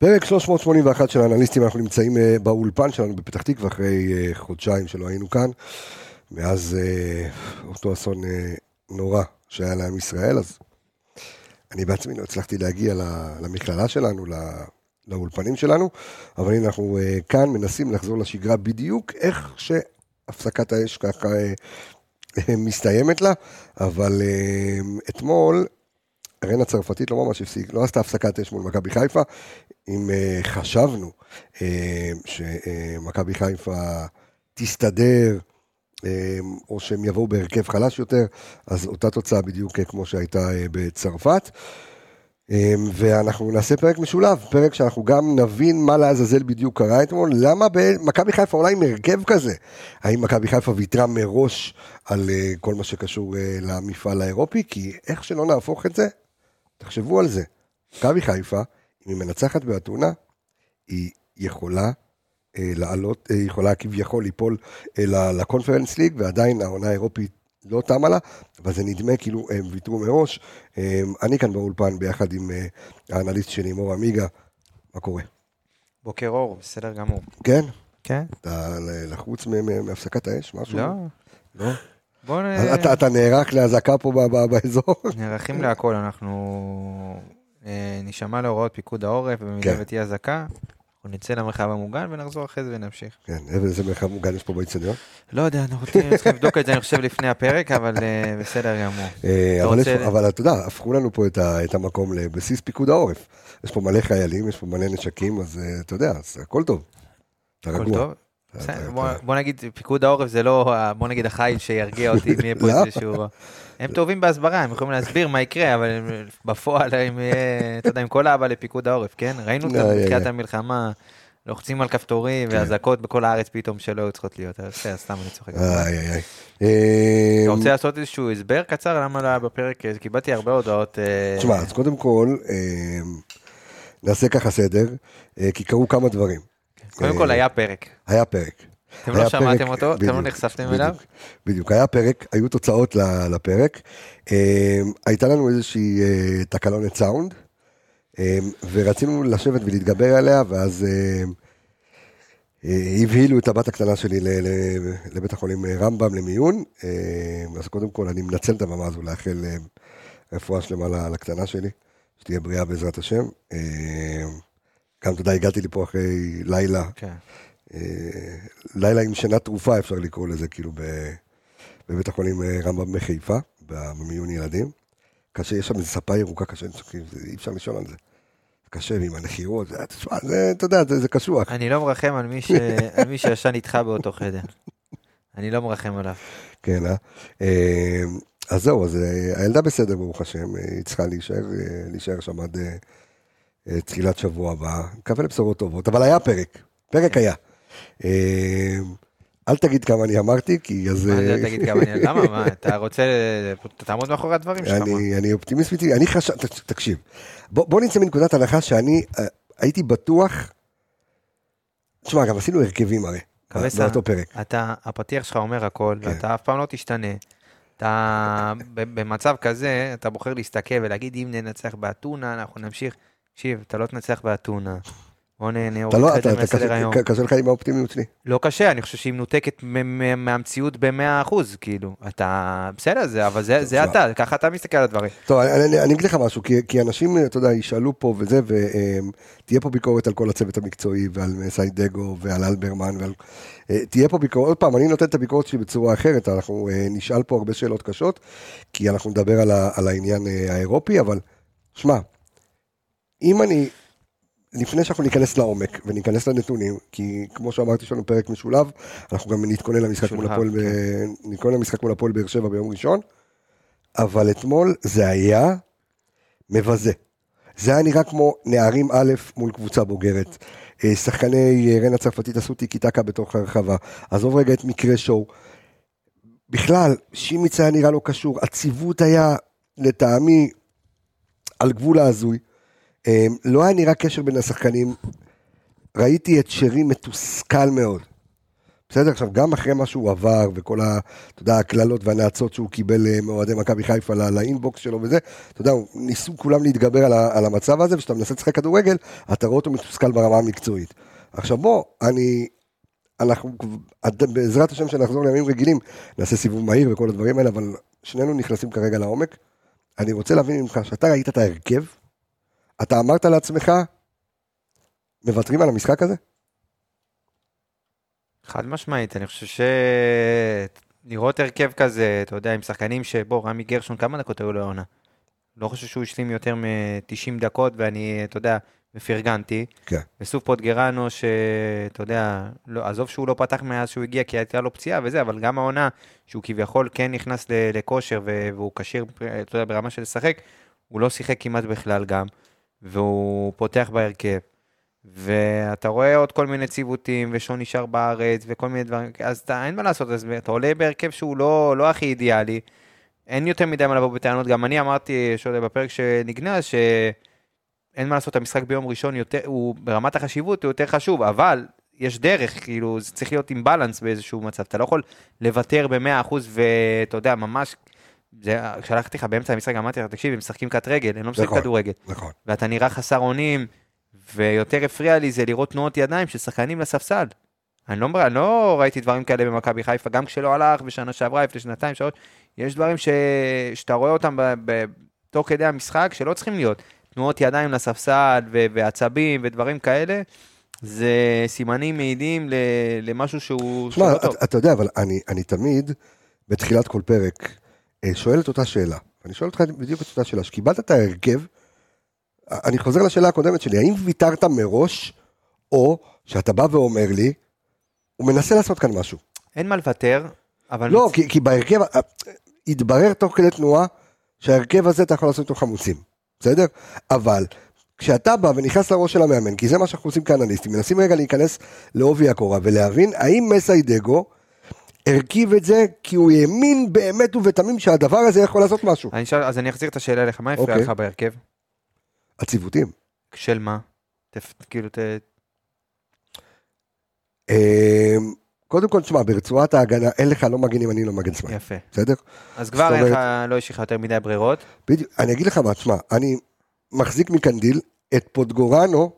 פרק 381 של האנליסטים, אנחנו נמצאים אה, באולפן שלנו בפתח תקווה אחרי אה, חודשיים שלא היינו כאן, מאז אה, אותו אסון נורא שהיה לעם ישראל, אז אני בעצמי לא הצלחתי להגיע למכללה שלנו, לאולפנים שלנו, אבל הנה אנחנו כאן מנסים לחזור לשגרה בדיוק איך שהפסקת האש ככה מסתיימת לה, אבל אתמול רן הצרפתית לא ממש הפסיק, לא עשתה הפסקת אש מול מכבי חיפה. אם uh, חשבנו uh, שמכבי חיפה תסתדר, uh, או שהם יבואו בהרכב חלש יותר, אז אותה תוצאה בדיוק כמו שהייתה uh, בצרפת. Um, ואנחנו נעשה פרק משולב, פרק שאנחנו גם נבין מה לעזאזל בדיוק קרה אתמול, למה מכבי חיפה אולי עם הרכב כזה, האם מכבי חיפה ויתרה מראש על uh, כל מה שקשור uh, למפעל האירופי, כי איך שלא נהפוך את זה, תחשבו על זה. מכבי חיפה, אם היא מנצחת באתונה, היא יכולה אה, לעלות, אה, יכולה כביכול ליפול אה, לקונפרנס ליג, ועדיין העונה האירופית לא תמה לה, אבל זה נדמה כאילו הם ויתרו מראש. אה, אני כאן באולפן ביחד עם אה, האנליסט שלי, מור עמיגה, מה קורה? בוקר אור, בסדר גמור. כן? כן. אתה לחוץ מהפסקת האש? משהו? לא. לא? בוא נ... אתה, אתה נערך לאזעקה פה באזור? נערכים להכל, אנחנו אה, נשמע להוראות פיקוד העורף, במידה כן. ותהיה אזעקה, אנחנו נצא למרחב המוגן ונחזור אחרי זה ונמשיך. כן, איזה מרחב מוגן יש פה באצטדיון? לא יודע, אנחנו צריכים לבדוק את זה, אני חושב, לפני הפרק, אבל אה, בסדר גמור. אה, אבל, יש, אבל אתה יודע, הפכו לנו פה את, ה, את המקום לבסיס פיקוד העורף. יש פה מלא חיילים, יש פה מלא נשקים, אז אתה יודע, אז הכל טוב. הכל טוב? בוא נגיד, פיקוד העורף זה לא, בוא נגיד החיל שירגיע אותי אם יהיה פה לא. איזשהו... הם טובים בהסברה, הם יכולים להסביר מה יקרה, אבל בפועל, הם, אתה יודע, עם כל האהבה לפיקוד העורף, כן? ראינו אותם לא, בתחילת המלחמה, לוחצים על כפתורים כן. ואזעקות בכל הארץ פתאום שלא היו צריכות להיות, אז סתם אני צוחק. אתה רוצה לעשות איזשהו הסבר קצר למה לא בפרק, קיבלתי הרבה הודעות. אה, תשמע, אז קודם כל, אה, נעשה ככה סדר, אה, כי קרו כמה דברים. קודם כל היה פרק. היה פרק. אתם לא שמעתם אותו? אתם לא נחשפתם אליו? בדיוק, היה פרק, היו תוצאות לפרק. אמ, הייתה לנו איזושהי אה, תקלונת סאונד, ורצינו לשבת ולהתגבר עליה, ואז אה, הבהילו את הבת הקטנה שלי לבית החולים אה, רמב"ם למיון. אז קודם כל, אני מנצל את הבמה הזו לאחל רפואה שלמה לקטנה שלי, שתהיה בריאה בעזרת השם. גם אתה יודע, הגעתי לפה אחרי לילה, כן. אה, לילה עם שינה תרופה, אפשר לקרוא לזה, כאילו, בבית החולים אה, רמב"ם בחיפה, במיון ילדים. קשה, יש שם איזו ספה ירוקה קשה, אי אפשר לישון על זה. קשה, ועם הנחירות, תשמע, זה, אתה יודע, זה, זה קשוח. אני לא מרחם על מי, ש... על מי שישן איתך באותו חדר. אני לא מרחם עליו. כן, אה? אה אז זהו, אז הילדה בסדר, ברוך השם, היא צריכה להישאר, להישאר שם עד תחילת שבוע הבא. מקווה לבשורות טובות, אבל היה פרק, פרק היה. אה, אל תגיד כמה אני אמרתי, כי אז... מה זה אל תגיד כמה אני... למה? מה, אתה רוצה... תעמוד מאחורי הדברים שלך. אני אופטימיסט, אני חשב... תקשיב, בוא נצא מנקודת הנחה שאני אה, הייתי בטוח... תשמע, גם עשינו הרכבים הרי, באותו פרק. אתה, הפתיח שלך אומר הכל, כן. ואתה אף פעם לא תשתנה. אתה במצב כזה, אתה בוחר להסתכל ולהגיד, אם ננצח באתונה, אנחנו נמשיך. תקשיב, אתה לא תנצח באתונה. בוא נהנה, אתה לא, אתה, קשה לך עם האופטימיות שלי. לא קשה, אני חושב שהיא מנותקת מהמציאות ב-100%, כאילו, אתה, בסדר, זה, אבל זה, זה אתה, ככה אתה מסתכל על הדברים. טוב, אני, אגיד לך משהו, כי, אנשים, אתה יודע, ישאלו פה וזה, ותהיה פה ביקורת על כל הצוות המקצועי, ועל סיידגו, ועל אלברמן, ועל... אה, תהיה פה ביקורת, עוד פעם, אני נותן את הביקורת שלי בצורה אחרת, אנחנו אה, נשאל פה הרבה שאלות קשות, כי אנחנו נדבר על, העניין אה, האירופי, אבל, שמע, אם אני לפני שאנחנו ניכנס לעומק וניכנס לנתונים, כי כמו שאמרתי, יש לנו פרק משולב, אנחנו גם נתכונן למשחק מול הפועל, כן. נתכונן למשחק מול הפועל באר שבע ביום ראשון, אבל אתמול זה היה מבזה. זה היה נראה כמו נערים א' מול קבוצה בוגרת. אה, שחקני אה, רן הצרפתית עשו טיקי טקה בתוך הרחבה. עזוב רגע את מקרה שואו. בכלל, שימיץ היה נראה לא קשור, עציבות היה לטעמי על גבול ההזוי. אמ, לא היה נראה קשר בין השחקנים. ראיתי את שרי מתוסכל מאוד. בסדר, עכשיו, גם אחרי מה שהוא עבר, וכל ה... אתה יודע, הקללות והנאצות שהוא קיבל אה, מאוהדי מכבי חיפה לא, לאינבוקס שלו וזה, אתה יודע, ניסו כולם להתגבר על, ה, על המצב הזה, וכשאתה מנסה לשחק כדורגל, אתה רואה אותו מתוסכל ברמה המקצועית. עכשיו בוא, אני... אנחנו, בעזרת השם שנחזור לימים רגילים, נעשה סיבוב מהיר וכל הדברים האלה, אבל שנינו נכנסים כרגע לעומק. אני רוצה להבין ממך, שאתה ראית את ההרכב, אתה אמרת לעצמך, מוותרים על המשחק הזה? חד משמעית, אני חושב ש... לראות הרכב כזה, אתה יודע, עם שחקנים שבו, רמי גרשון, כמה דקות היו לעונה? לא חושב שהוא השלים יותר מ-90 דקות, ואני, אתה יודע, ופרגנתי. כן. וסוף פוטגרנו, שאתה יודע, לא, עזוב שהוא לא פתח מאז שהוא הגיע, כי הייתה לו פציעה וזה, אבל גם העונה, שהוא כביכול כן נכנס לכושר, והוא כשיר, אתה יודע, ברמה של לשחק, הוא לא שיחק כמעט בכלל גם, והוא פותח בהרכב. ואתה רואה עוד כל מיני ציוותים, ושון נשאר בארץ, וכל מיני דברים, אז אתה, אין מה לעשות, אז אתה עולה בהרכב שהוא לא, לא הכי אידיאלי. אין יותר מדי מה לבוא בטענות, גם אני אמרתי, שעוד בפרק שנגנז, שאין מה לעשות, המשחק ביום ראשון יותר, הוא ברמת החשיבות הוא יותר חשוב, אבל יש דרך, כאילו, זה צריך להיות עם בלנס באיזשהו מצב, אתה לא יכול לוותר ב-100% ואתה יודע, ממש, זה, כשהלכתי לך באמצע המשחק, אמרתי לך, תקשיב, הם משחקים קט רגל, הם לא משחקים נכון, כדורגל. נכון. ואתה נראה חסר אונים, ויותר הפריע לי זה לראות תנועות ידיים של שחקנים לספסל. אני לא, אני לא ראיתי דברים כאלה במכבי חיפה, גם כשלא הלך בשנה שעברה, לפני שנתיים, שלוש, יש דברים ש... שאתה רואה אותם ב... ב... תוך כדי המשחק שלא צריכים להיות. תנועות ידיים לספסל ו... ועצבים ודברים כאלה, זה סימנים מעידים ל... למשהו שהוא... שמע, אתה, אתה יודע, אבל אני, אני תמיד, בתחילת כל פרק, שואל את אותה שאלה. אני שואל אותך בדיוק את אותה שאלה, שקיבלת את ההרכב, אני חוזר לשאלה הקודמת שלי, האם ויתרת מראש, או שאתה בא ואומר לי, הוא מנסה לעשות כאן משהו. אין מה לוותר, אבל... לא, מצ... כי, כי בהרכב, אה, התברר תוך כדי תנועה, שההרכב הזה אתה יכול לעשות אותו חמוצים, בסדר? אבל כשאתה בא ונכנס לראש של המאמן, כי זה מה שאנחנו עושים כאנליסטים, מנסים רגע להיכנס לעובי הקורה ולהבין האם מסיידגו הרכיב את זה כי הוא האמין באמת ובתמים שהדבר הזה יכול לעשות משהו. אני שואל, אז אני אחזיר את השאלה אליך, מה הפריע. אוקיי. לך בהרכב? הציוותים. של מה? כאילו, ת... אמ, קודם כל, תשמע, ברצועת ההגנה, אין לך לא מגן אני לא מגן שמאל. יפה. בסדר? אז כבר אין לך, לא יש לך יותר מדי ברירות. בדיוק, אני אגיד לך מה, תשמע, אני מחזיק מקנדיל את פוטגורנו,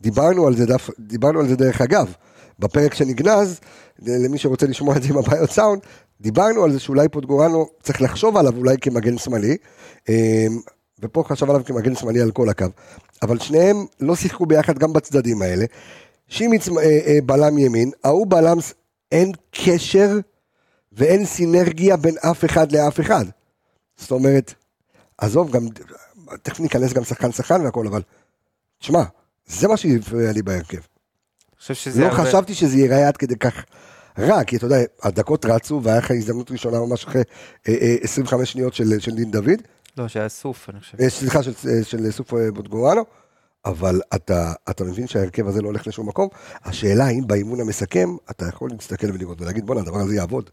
דיברנו על זה, דף, דיברנו על זה דרך אגב, בפרק שנגנז, למי שרוצה לשמוע את זה עם הבעיות סאונד, דיברנו על זה שאולי פוטגורנו, צריך לחשוב עליו אולי כמגן שמאלי. אמ, ופה חשב עליו כמגן שמאלי על כל הקו, אבל שניהם לא שיחקו ביחד גם בצדדים האלה. שימיץ אה, אה, בלם ימין, ההוא בלם, אין קשר ואין סינרגיה בין אף אחד לאף אחד. זאת אומרת, עזוב, גם, תכף ניכנס גם שחקן שחקן והכל, אבל, תשמע, זה מה שהפריע לי בהרכב. לא הרבה... חשבתי שזה ייראה עד כדי כך רע, כי אתה יודע, הדקות רצו והיה לך הזדמנות ראשונה ממש אחרי אה, אה, 25 שניות של, של דין דוד. לא, שהיה סוף, אני חושב. אה, סליחה, של, אה, של סוף אה, בוטגורנו, אבל אתה, אתה מבין שההרכב הזה לא הולך לשום מקום. השאלה האם באימון המסכם, אתה יכול להסתכל ולראות ולהגיד, בואנה, הדבר הזה יעבוד.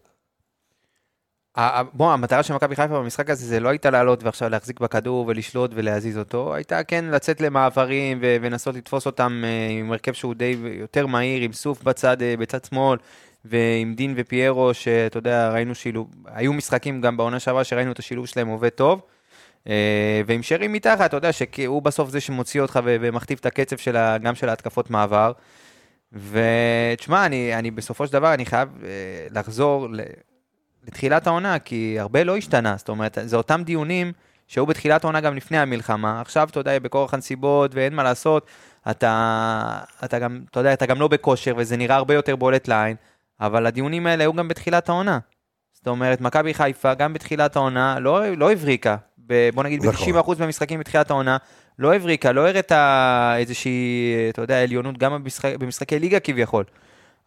בוא, המטרה של מכבי חיפה במשחק הזה זה לא הייתה לעלות ועכשיו להחזיק בכדור ולשלוט ולהזיז אותו, הייתה כן לצאת למעברים ולנסות לתפוס אותם עם הרכב שהוא די יותר מהיר, עם סוף בצד, בצד שמאל, ועם דין ופיירו, שאתה יודע, ראינו שילוב, היו משחקים גם בעונה שעברה שראינו את השילוב שלהם עובד טוב. אה, ועם שרי מתחת, אתה יודע שהוא בסוף זה שמוציא אותך ומכתיב את הקצב של ה, גם של ההתקפות מעבר. ותשמע, אני, אני בסופו של דבר, אני חייב אה, לחזור לתחילת העונה, כי הרבה לא השתנה, זאת אומרת, זה אותם דיונים שהיו בתחילת העונה גם לפני המלחמה. עכשיו, אתה יודע, בכורח הנסיבות ואין מה לעשות, אתה, אתה גם, אתה יודע, אתה גם לא בכושר וזה נראה הרבה יותר בולט לעין, אבל הדיונים האלה היו גם בתחילת העונה. זאת אומרת, מכבי חיפה, גם בתחילת העונה, לא, לא הבריקה. ב, בוא נגיד נכון. ב-90% מהמשחקים בתחילת העונה, לא הבריקה, לא הראתה איזושהי, אתה יודע, עליונות גם במשחק, במשחקי ליגה כביכול.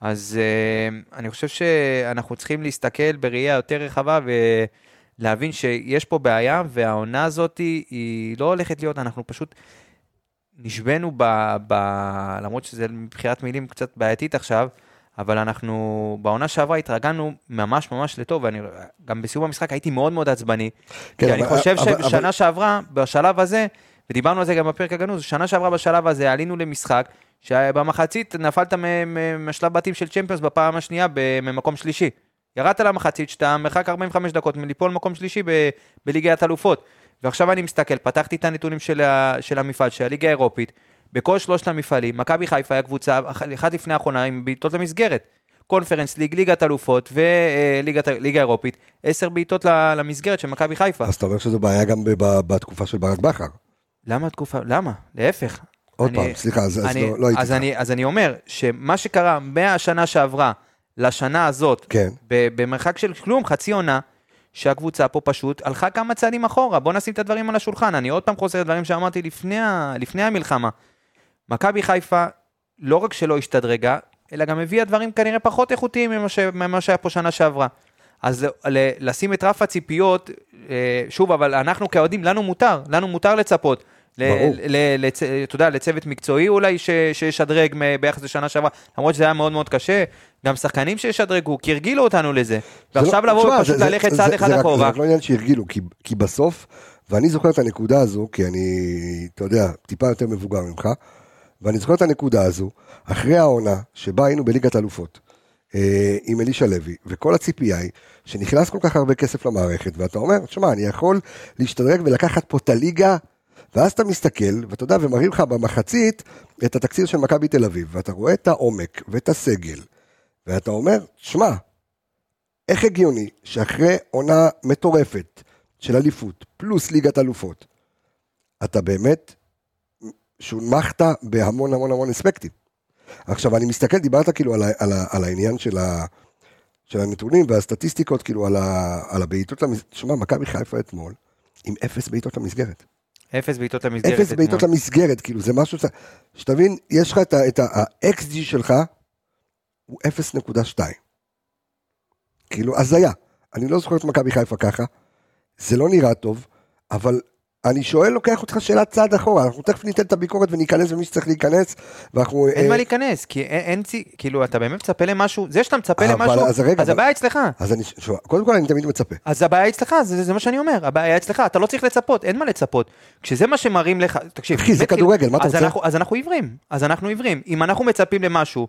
אז uh, אני חושב שאנחנו צריכים להסתכל בראייה יותר רחבה ולהבין שיש פה בעיה, והעונה הזאת היא לא הולכת להיות, אנחנו פשוט נשבנו, ב, ב, למרות שזה מבחינת מילים קצת בעייתית עכשיו, אבל אנחנו בעונה שעברה התרגלנו ממש ממש לטוב, ואני גם בסיום המשחק הייתי מאוד מאוד עצבני, כן, כי אבל, אני חושב אבל, ששנה אבל... שעברה, בשלב הזה, ודיברנו על זה גם בפרק הגנוז, שנה שעברה בשלב הזה עלינו למשחק, שבמחצית נפלת משלב בתים של צ'מפיונס בפעם השנייה ממקום שלישי. ירדת למחצית שאתה מרחק 45 דקות מליפול מקום שלישי ב- בליגת אלופות. ועכשיו אני מסתכל, פתחתי את הנתונים של, ה- של המפעל, של הליגה האירופית, בכל שלושת המפעלים, מכבי חיפה היה קבוצה אחת לפני האחרונה עם בעיטות למסגרת. קונפרנס ליג, ליגת אלופות וליגה אירופית, עשר בעיטות למסגרת של מכבי חיפה. אז אתה אומר שזו בעיה גם בתקופה של ברק בכר. למה תקופה? למה? להפך. עוד פעם, סליחה, אז, אני, אז לא, לא הייתי אז אני, אז אני אומר, שמה שקרה מהשנה שעברה לשנה הזאת, כן. במרחק של כלום, חצי עונה, שהקבוצה פה פשוט הלכה כמה צעדים אחורה. בוא נשים את הדברים על השולחן. אני עוד פעם חוזר לדברים שאמרתי לפני, לפני המלחמה. מכבי חיפה, לא רק שלא השתדרגה, אלא גם הביאה דברים כנראה פחות איכותיים ממה, ש... ממה שהיה פה שנה שעברה. אז ל... לשים את רף הציפיות, אה, שוב, אבל אנחנו כאוהדים, לנו מותר, לנו מותר לצפות. אתה יודע, לצוות מקצועי אולי שישדרג ביחס לשנה שעברה, למרות שזה היה מאוד מאוד קשה, גם שחקנים שישדרגו, כי הרגילו אותנו לזה. לא- ועכשיו לבוא ופשוט ללכת צעד אחד אחורה. זה רק לא עניין שהרגילו, כי בסוף, ואני זוכר את הנקודה הזו, כי אני, אתה יודע, טיפה יותר מבוגר ממך, ואני זוכר את הנקודה הזו, אחרי העונה שבה היינו בליגת אלופות, אה, עם אלישע לוי, וכל הציפייה היא שנכנס כל כך הרבה כסף למערכת, ואתה אומר, תשמע, אני יכול להשתדרג ולקחת פה את הליגה, ואז אתה מסתכל, ואתה יודע, ומראים לך במחצית את התקציר של מכבי תל אביב, ואתה רואה את העומק ואת הסגל, ואתה אומר, שמע, איך הגיוני שאחרי עונה מטורפת של אליפות, פלוס ליגת אלופות, אתה באמת שונמכת בהמון המון המון אספקטים. עכשיו, אני מסתכל, דיברת כאילו על, על, על העניין של, ה, של הנתונים והסטטיסטיקות, כאילו על, על הבעיטות למסגרת. שמע, מכבי חיפה אתמול, עם אפס בעיטות למסגרת. אפס בעיטות למסגרת. אפס בעיטות למסגרת, כאילו, זה משהו, שתבין, יש לך את ה-XG שלך, הוא 0.2. כאילו, הזיה. אני לא זוכר את מכבי חיפה ככה, זה לא נראה טוב, אבל אני שואל, לוקח אותך שאלה צעד אחורה, אנחנו תכף ניתן את הביקורת וניכנס במי שצריך להיכנס, ואנחנו... אין אה... מה להיכנס, כי אין, אין, כאילו, אתה באמת מצפה למשהו, זה שאתה מצפה למשהו, אז, רגע, אז הבעיה אצלך. אז אני, שואל, קודם כל אני תמיד מצפה. אז הבעיה אצלך, זה, זה מה שאני אומר, הבעיה אצלך, אתה לא צריך לצפות, אין מה לצפות. כשזה מה שמראים לך, תקשיב, אחי, זה כדורגל, מה אתה רוצה? אנחנו, אז אנחנו עיוורים, אז אנחנו עיוורים. אם אנחנו מצפים למשהו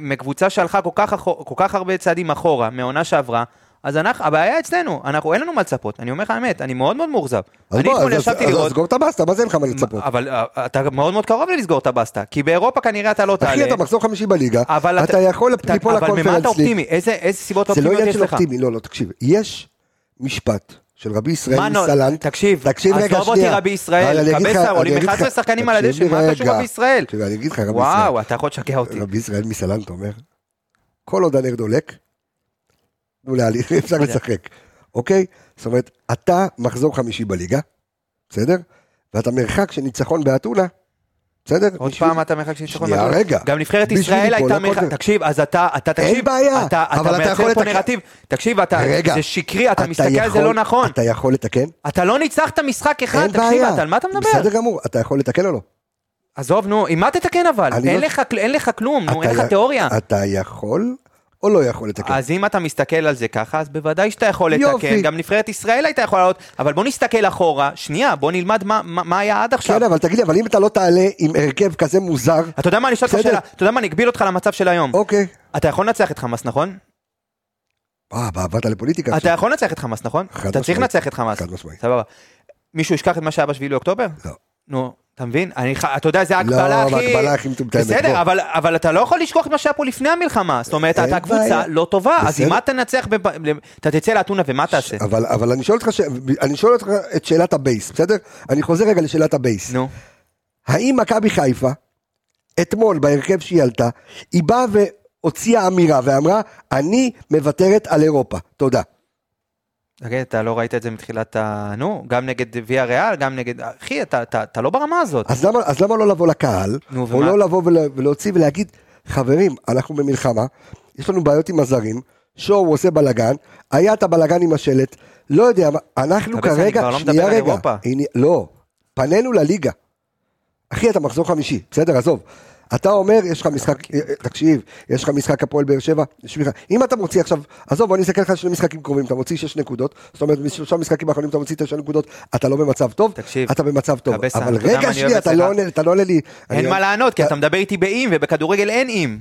מקבוצה שהלכה כל כך, כל כך הרבה צעדים אחורה, מעונה שעברה, אז אנחנו, הבעיה אצלנו, אנחנו, אין לנו מה לצפות, אני אומר לך האמת, אני מאוד מאוד מאוכזב. אז בוא, אז, סגור את הבסטה, מה זה אין לך מה לצפות? אבל uh, אתה מאוד מאוד קרוב לסגור את הבסטה, כי באירופה כנראה אתה לא תעלה. אחי, אתה מחזור חמישי בליגה, אתה, יכול ליפול לקונפרנס אבל ממה אתה אופטימי? איזה, סיבות אופטימיות יש לך? זה לא עניין של אופטימי, לא, לא, תקשיב, יש משפט. של רבי ישראל מסלנט. תקשיב, תקשיב רגע, עזוב אותי רבי ישראל, קבסה, עולים 11 שחקנים על הדשא, מה קשור רבי ישראל? וואו, אתה יכול לשקר אותי. רבי ישראל מסלנט אומר, כל עוד הנר דולק, תנו להליך, אפשר לשחק. אוקיי? זאת אומרת, אתה מחזור חמישי בליגה, בסדר? ואתה מרחק של ניצחון באתונה, בסדר? עוד בשביל... פעם אתה מרחק של ניצחון באתונה. שנייה, רגע. גם נבחרת ישראל הייתה מרחק, תקשיב, אז אתה, אתה תקשיב, אין בעיה, אתה, אבל אתה, אתה יכול לתקן. נרטיב, תקשיב, אתה, רגע, זה שקרי, אתה, אתה מסתכל על זה לא נכון. אתה יכול לתקן? אתה לא ניצחת משחק אחד, אין תקשיב, בעיה. אתה, על מה אתה מדבר? בסדר גמור, אתה יכול לתקן או לא? עזוב, נו, עם מה תתקן אבל? אין, לא... לך, אין לך כלום, נו, אין לך תיאוריה. אתה יכול או לא יכול לתקן? אז אם אתה מסתכל על זה ככה, אז בוודאי שאתה יכול לתקן. יופי. גם נבחרת ישראל הייתה יכולה לעלות, אבל בוא נסתכל אחורה, שנייה, בוא נלמד מה, מה, מה היה עד עכשיו. כן, אבל תגיד לי, אבל אם אתה לא תעלה עם הרכב כזה מוזר... אתה יודע מה, אני אשאל אותך שאלה, אתה יודע מה, אני אגביל אותך למצב של היום. אוקיי. אתה יכול לנצח את חמאס, נכון? אה, עברת לפוליטיקה. אתה יכול לנצח את חמאס, נכון? אתה צריך לנצח את חמאס. חד משמעית. סבבה. מישהו ישכח את מה שהיה בשביעי לאוקטובר? לא. נו, אתה מבין? אני, אתה יודע, זה ההקבלה הכי... לא, ההקבלה הכי מטומטמת. בסדר, אבל, אבל אתה לא יכול לשכוח מה שהיה פה לפני המלחמה. זאת אומרת, אתה קבוצה לא טובה, בסדר. אז אם מה תנצח, בפ... אתה תצא לאתונה ומה תעשה? אבל, אבל אני שואל אותך, ש... אני שואל אותך את שאלת ה base, בסדר? אני חוזר רגע לשאלת הבייס. נו. האם מכבי חיפה, אתמול בהרכב שהיא עלתה, היא באה והוציאה אמירה ואמרה, אני מוותרת על אירופה. תודה. תגיד, אתה לא ראית את זה מתחילת ה... נו, גם נגד ויה ריאל, גם נגד... אחי, אתה, אתה, אתה לא ברמה הזאת. אז למה, אז למה לא לבוא לקהל, נו, או ומה? לא לבוא ולהוציא ולהגיד, חברים, אנחנו במלחמה, יש לנו בעיות עם הזרים, שואו עושה בלאגן, היה את הבלאגן עם השלט, לא יודע, אנחנו כרגע, לא שנייה רגע, הנה, לא, פנינו לליגה. אחי, אתה מחזור חמישי, בסדר, עזוב. אתה אומר, יש לך משחק, אה, תקשיב, יש לך משחק הפועל באר שבע, אם אתה מוציא עכשיו, עזוב, אני אסתכל לך שני משחקים קרובים, אתה מוציא שש נקודות, זאת אומרת, משלושה משחקים האחרונים אתה מוציא תשע נקודות, אתה לא במצב טוב, תקשיב, אתה במצב טוב, אבל רגע שנייה, אתה לא עונה לא לי. אין מה לענות, כי אתה מדבר איתי באם, ובכדורגל אין אם.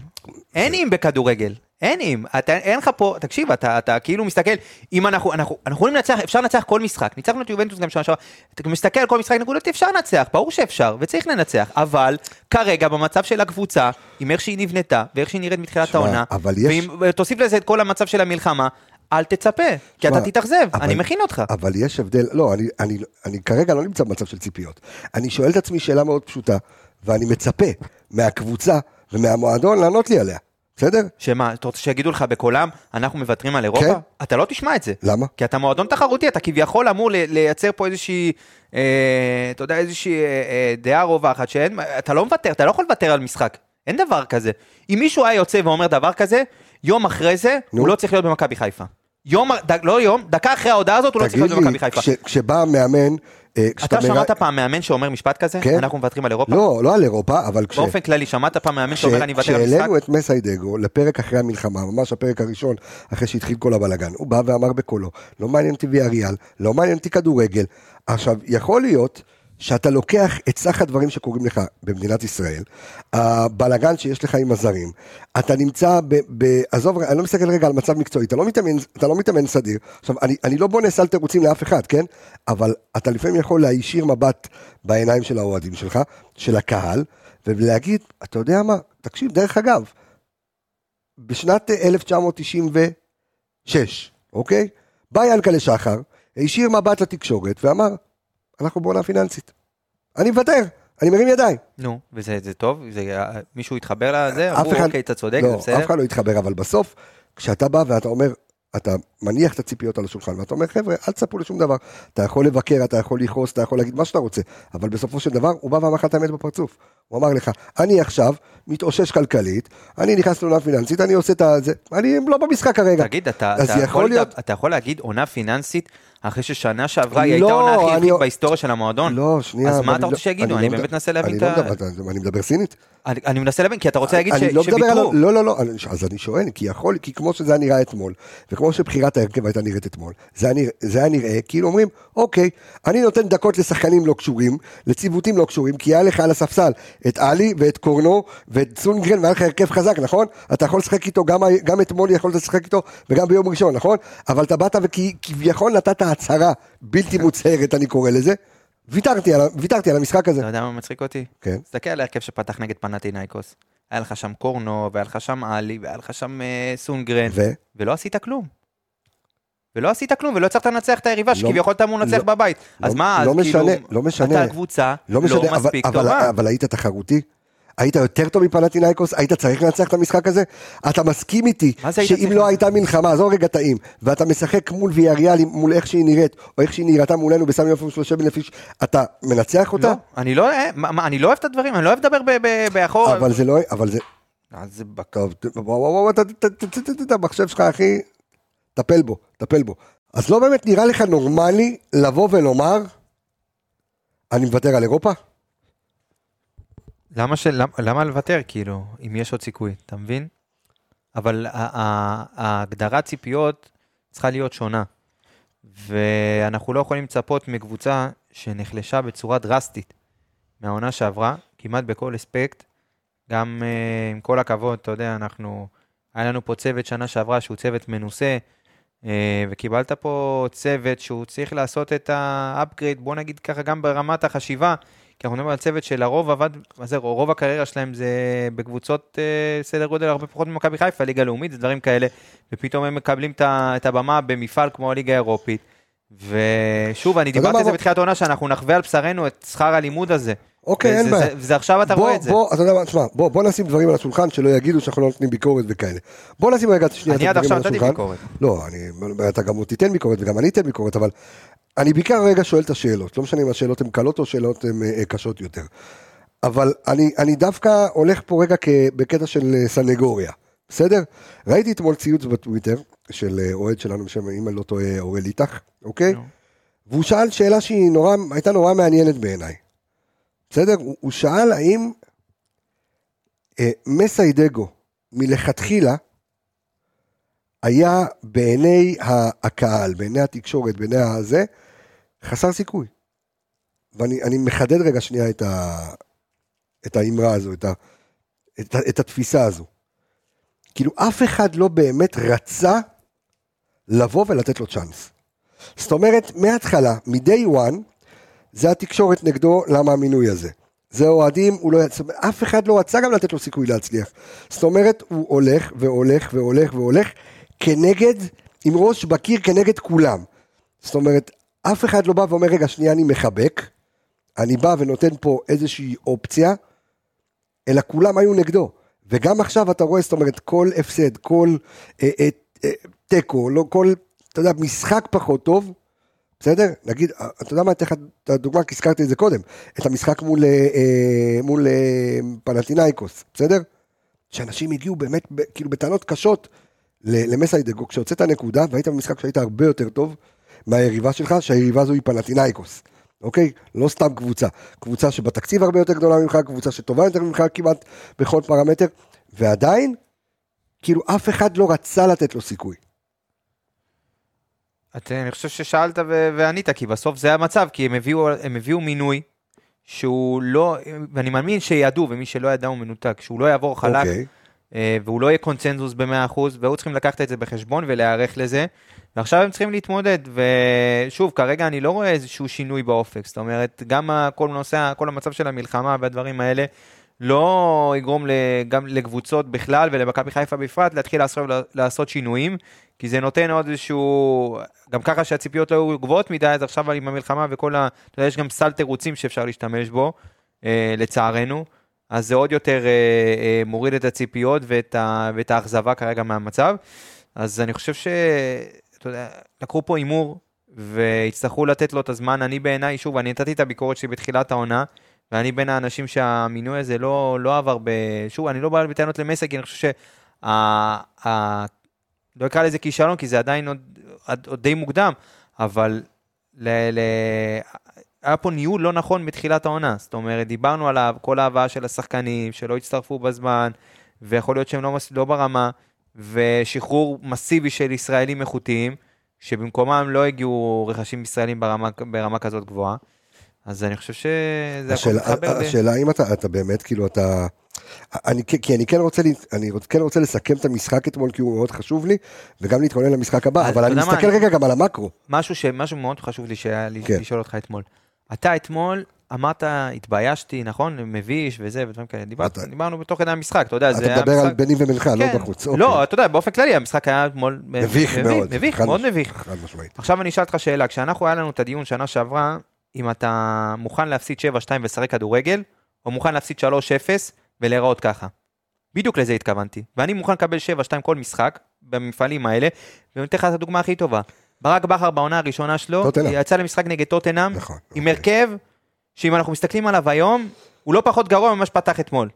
אין אם בכדורגל. אין אם, אתה, אין לך פה, תקשיב, אתה, אתה כאילו מסתכל, אם אנחנו, אנחנו, אנחנו יכולים לנצח, אפשר לנצח כל משחק, ניצחנו את יובנטוס גם שנה שעברה, אתה מסתכל על כל משחק נקודות, אפשר לנצח, ברור שאפשר, וצריך לנצח, אבל כרגע במצב של הקבוצה, עם איך שהיא נבנתה, ואיך שהיא נראית מתחילת העונה, יש... ותוסיף לזה את כל המצב של המלחמה, אל תצפה, כי אתה תתאכזב, אני מכין אותך. אבל יש הבדל, לא, אני, אני, אני כרגע לא נמצא במצב של ציפיות. אני שואל את עצמי שאלה מאוד פשוטה, ואני מצפה מהקבוצה ומהמועדון לענות לי עליה. בסדר? שמה, אתה רוצה שיגידו לך בקולם, אנחנו מוותרים על אירופה? כן. אתה לא תשמע את זה. למה? כי אתה מועדון תחרותי, אתה כביכול אמור לייצר פה איזושהי, אה, אתה יודע, איזושהי אה, אה, דעה רווחת, שאין, אתה לא מוותר, אתה לא יכול לוותר על משחק. אין דבר כזה. אם מישהו היה יוצא ואומר דבר כזה, יום אחרי זה, נו. הוא לא צריך להיות במכבי חיפה. יום, ד, לא יום, דקה אחרי ההודעה הזאת הוא לא צריך להיות במכבי חיפה. תגיד לי, כשבא מאמן... אה, אתה שמעת פעם מאמן שאומר משפט כזה? כן? אנחנו מוותרים על אירופה? לא, לא על אירופה, אבל כש... באופן כללי, שמעת פעם מאמן שאומר אני מוותר על משחק? כשהעלינו את מסיידגו לפרק אחרי המלחמה, ממש הפרק הראשון, אחרי שהתחיל כל הבלאגן, הוא בא ואמר בקולו, לא מעניין אותי ויאריאל, לא מעניין אותי כדורגל. עכשיו, יכול להיות... שאתה לוקח את סך הדברים שקורים לך במדינת ישראל, הבלגן שיש לך עם הזרים, אתה נמצא ב... ב עזוב, אני לא מסתכל רגע על מצב מקצועי, אתה לא מתאמן, אתה לא מתאמן סדיר. עכשיו, אני, אני לא בונה סל תירוצים לאף אחד, כן? אבל אתה לפעמים יכול להישיר מבט בעיניים של האוהדים שלך, של הקהל, ולהגיד, אתה יודע מה, תקשיב, דרך אגב, בשנת 1996, אוקיי? בא ינקלה שחר, הישיר מבט לתקשורת ואמר, אנחנו בעונה פיננסית. אני מוותר, אני מרים ידיים. נו, וזה זה טוב? זה, מישהו התחבר לזה? אמרו, אחד, אוקיי, אתה צודק, לא, זה בסדר? אף אחד לא התחבר, אבל בסוף, כשאתה בא ואתה אומר, אתה מניח את הציפיות על השולחן, ואתה אומר, חבר'ה, אל תספרו לשום דבר. אתה יכול לבקר, אתה יכול לכעוס, אתה יכול להגיד מה שאתה רוצה, אבל בסופו של דבר, הוא בא ואמר לך את האמת בפרצוף. הוא אמר לך, אני עכשיו מתאושש כלכלית, אני נכנס לעונה פיננסית, אני עושה את זה, אני לא במשחק כרגע. תגיד, אתה, אתה, יכול, להיות... אתה יכול להגיד עונה פיננסית אחרי ששנה שעברה היא הייתה עונה הכי רווחית בהיסטוריה של המועדון? לא, שנייה. אז מה אתה רוצה שיגידו? אני באמת מנסה להבין את ה... אני מדבר סינית. אני מנסה להבין, כי אתה רוצה להגיד שוויתרו. לא, לא, לא, אז אני שואל, כי יכול, כי כמו שזה היה נראה אתמול, וכמו שבחירת ההרכב הייתה נראית אתמול, זה היה נראה כאילו אומרים, אוקיי, אני נותן דקות לשחקנים לא קשורים, לציוותים לא קשורים, כי היה לך על הספסל את עלי ואת קורנו ואת סונגרן, והיה לך הרכב חזק, נכון? אתה יכול לשחק איתו, גם אתמול יכולת לשחק איתו, וגם ביום ראשון, נכון? אבל אתה באת וכביכול נתת הצהרה בלתי מוצהרת, אני קורא לזה. ויתרתי על, ויתרתי על המשחק הזה. אתה יודע מה מצחיק אותי? כן. תסתכל על ההרכב שפתח נגד פנטינאיקוס. היה לך שם קורנו, והיה לך שם עלי, והיה לך שם uh, סונגרן. ו? ולא עשית כלום. ולא עשית כלום, ולא הצלחת לנצח את היריבה, לא, שכביכול אתה אמור לנצח לא, בבית. לא, אז מה, לא אז כאילו, לא. אתה קבוצה לא, לא מספיק טובה. אבל, היית תחרותי? היית יותר טוב מפנטינאיקוס? היית צריך לנצח את המשחק הזה? אתה מסכים איתי שאם לא הייתה מלחמה, עזוב רגע טעים, ואתה משחק מול ויאריאל, מול איך שהיא נראית, או איך שהיא נראתה מולנו בסמי אופן שלושה בן נפיש, אתה מנצח אותה? לא, אני לא, אני לא אוהב את הדברים, אני לא אוהב לדבר באחור. אבל זה לא, אבל זה... אז בקרב, וואו וואו וואו, המחשב שלך אחי, טפל בו, טפל בו. אז לא באמת נראה לך נורמלי לבוא ולומר, אני מוותר על אירופה? למה, של, למה, למה לוותר, כאילו, אם יש עוד סיכוי, אתה מבין? אבל ההגדרת ציפיות צריכה להיות שונה. ואנחנו לא יכולים לצפות מקבוצה שנחלשה בצורה דרסטית מהעונה שעברה, כמעט בכל אספקט. גם uh, עם כל הכבוד, אתה יודע, אנחנו, היה לנו פה צוות שנה שעברה שהוא צוות מנוסה, וקיבלת פה צוות שהוא צריך לעשות את ה-upgrade, בוא נגיד ככה, גם ברמת החשיבה. כי אנחנו מדברים על צוות שלרוב עבד, מה זה, רוב הקריירה שלהם זה בקבוצות אה, סדר גודל הרבה פחות ממכבי חיפה, ליגה לאומית, זה דברים כאלה, ופתאום הם מקבלים את הבמה במפעל כמו הליגה האירופית. ושוב, אני דיברתי על זה בתחילת העונה, שאנחנו נחווה על בשרנו את שכר הלימוד הזה. אוקיי, אין בעיה. וזה עכשיו אתה רואה את זה. בוא, אתה יודע מה, תשמע, בוא, בוא נשים דברים על השולחן, שלא יגידו שאנחנו לא נותנים ביקורת וכאלה. בוא נשים רגע שנייה את הדברים על השולחן. אני עד עכשיו נתתי ביקורת. לא, אני, אתה גם תיתן ביקורת וגם אני אתן ביקורת, אבל אני בעיקר רגע שואל את השאלות, לא משנה אם השאלות הן קלות או שאלות הן אה, קשות יותר. אבל אני, אני דווקא הולך פה רגע בקטע של אה, סנגוריה, בסדר? ראיתי אתמול ציוץ בטוויטר של אה, אוהד שלנו בשם, אם אני לא טועה, אוראל איתך, אוקיי? No. והוא שאל שאלה שהיא נורא, הייתה נורא מעניינת בעיניי. בסדר? הוא, הוא שאל האם מסיידגו מלכתחילה היה בעיני הקהל, בעיני התקשורת, בעיני הזה, חסר סיכוי. ואני מחדד רגע שנייה את, ה, את האמרה הזו, את, ה, את, את התפיסה הזו. כאילו אף אחד לא באמת רצה לבוא ולתת לו צ'אנס. זאת אומרת, מההתחלה, מ-day one, זה התקשורת נגדו, למה המינוי הזה. זה אוהדים, לא אף אחד לא רצה גם לתת לו סיכוי להצליח. זאת אומרת, הוא הולך והולך והולך והולך כנגד, עם ראש בקיר כנגד כולם. זאת אומרת, אף אחד לא בא ואומר, רגע, שנייה, אני מחבק, אני בא ונותן פה איזושהי אופציה, אלא כולם היו נגדו. וגם עכשיו אתה רואה, זאת אומרת, כל הפסד, כל אה, אה, אה, תיקו, לא כל, אתה יודע, משחק פחות טוב, בסדר? נגיד, אה, אתה יודע מה, אתן לך את הדוגמה, כי הזכרתי את זה קודם, את המשחק מול, אה, אה מול אה, פנטינאיקוס, בסדר? שאנשים הגיעו באמת, ב, כאילו, בטענות קשות למסיידגו, כשהוצאת נקודה, והיית במשחק שהיית הרבה יותר טוב מהיריבה שלך, שהיריבה הזו היא פנטינאיקוס. אוקיי? לא סתם קבוצה. קבוצה שבתקציב הרבה יותר גדולה ממך, קבוצה שטובה יותר ממך כמעט בכל פרמטר, ועדיין, כאילו אף אחד לא רצה לתת לו סיכוי. את, אני חושב ששאלת ו- וענית, כי בסוף זה המצב, כי הם הביאו, הם הביאו מינוי שהוא לא, ואני מאמין שידעו, ומי שלא ידע הוא מנותק, שהוא לא יעבור חלק, okay. אוקיי. אה, והוא לא יהיה קונצנזוס ב-100%, והיו צריכים לקחת את זה בחשבון ולהיערך לזה. ועכשיו הם צריכים להתמודד, ושוב, כרגע אני לא רואה איזשהו שינוי באופק, זאת אומרת, גם כל נושא, כל המצב של המלחמה והדברים האלה, לא יגרום גם לקבוצות בכלל ולמכבי חיפה בפרט להתחיל לעשות, לעשות שינויים, כי זה נותן עוד איזשהו, גם ככה שהציפיות לא היו גבוהות מדי, אז עכשיו עם המלחמה וכל ה... אתה יודע, יש גם סל תירוצים שאפשר להשתמש בו, אה, לצערנו, אז זה עוד יותר אה, אה, מוריד את הציפיות ואת, ה, ואת האכזבה כרגע מהמצב. אז אני חושב ש... אתה יודע, לקחו פה הימור, ויצטרכו לתת לו את הזמן. אני בעיניי, שוב, אני נתתי את הביקורת שלי בתחילת העונה, ואני בין האנשים שהמינוי הזה לא, לא עבר ב... שוב, אני לא בא בטענות למסק, כי אני חושב שה... ה... לא אקרא לזה כישלון, כי זה עדיין עוד, עוד די מוקדם, אבל ל... ל... היה פה ניהול לא נכון בתחילת העונה. זאת אומרת, דיברנו עליו, כל ההבאה של השחקנים, שלא הצטרפו בזמן, ויכול להיות שהם לא, לא ברמה. ושחרור מסיבי של ישראלים איכותיים, שבמקומם לא הגיעו רכשים ישראלים ברמה, ברמה כזאת גבוהה. אז אני חושב שזה השאלה, הכל מתחבר. השאלה אם אתה, אתה באמת, כאילו, אתה... אני, כי אני כן רוצה, אני כן רוצה לסכם את המשחק אתמול, כי הוא מאוד חשוב לי, וגם להתכונן למשחק הבא, אבל אני מסתכל רגע גם על המקרו. משהו, ש, משהו מאוד חשוב לי שהיה לי כן. לשאול אותך אתמול. אתה אתמול אמרת, התביישתי, נכון? מביש וזה ודברים כאלה. דיבר, אתה... דיברנו בתוך כדי המשחק, אתה יודע, זה היה משחק... אתה מדבר על ביני ובינך, לא כן. לא בחוץ. אוקיי. לא, אתה יודע, באופן כללי המשחק היה אתמול... מביך מאוד. מביך, מאוד מביך. חד משמעית. עכשיו אני אשאל אותך שאלה, כשאנחנו, היה לנו את הדיון שנה שעברה, אם אתה מוכן להפסיד 7-2 ולשחק כדורגל, או מוכן להפסיד 3-0 ולהיראות ככה. בדיוק לזה התכוונתי. ואני מוכן לקבל 7-2 כל משחק, במפעלים האלה, ואני אתן לך את הדוגמה הכי טובה. ברק בכר בעונה הראשונה שלו, יצא למשחק נגד טוטנאם, נכון, עם אוקיי. הרכב שאם אנחנו מסתכלים עליו היום, הוא לא פחות גרוע ממה שפתח אתמול.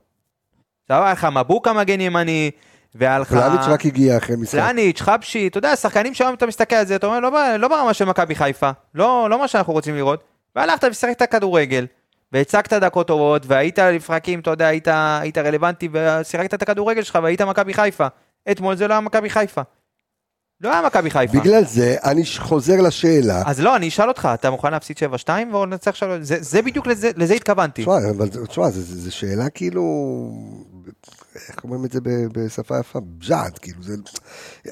היה לך מבוקה מגן ימני, והיה לך... פלניץ' רק הגיע אחרי משחק. פלניץ', חבשי, אתה יודע, שחקנים שהיום אתה מסתכל על זה, אתה אומר, לא, לא ברמה של מכבי חיפה, לא, לא מה שאנחנו רוצים לראות, והלכת ושיחקת כדורגל, והצגת דקות טובות, והיית לפרקים, אתה יודע, היית, היית רלוונטי, ושיחקת את הכדורגל שלך, והיית מכבי חיפה. אתמול זה לא היה מכבי חיפה. לא היה מכבי חיפה. בגלל זה אני חוזר לשאלה. אז לא, אני אשאל אותך, אתה מוכן להפסיד 7-2 או לנצח 3? זה, זה בדיוק לזה, לזה התכוונתי. תשמע, אבל תשמע, זו שאלה כאילו, איך אומרים את זה בשפה יפה? בז'אט, כאילו, זה...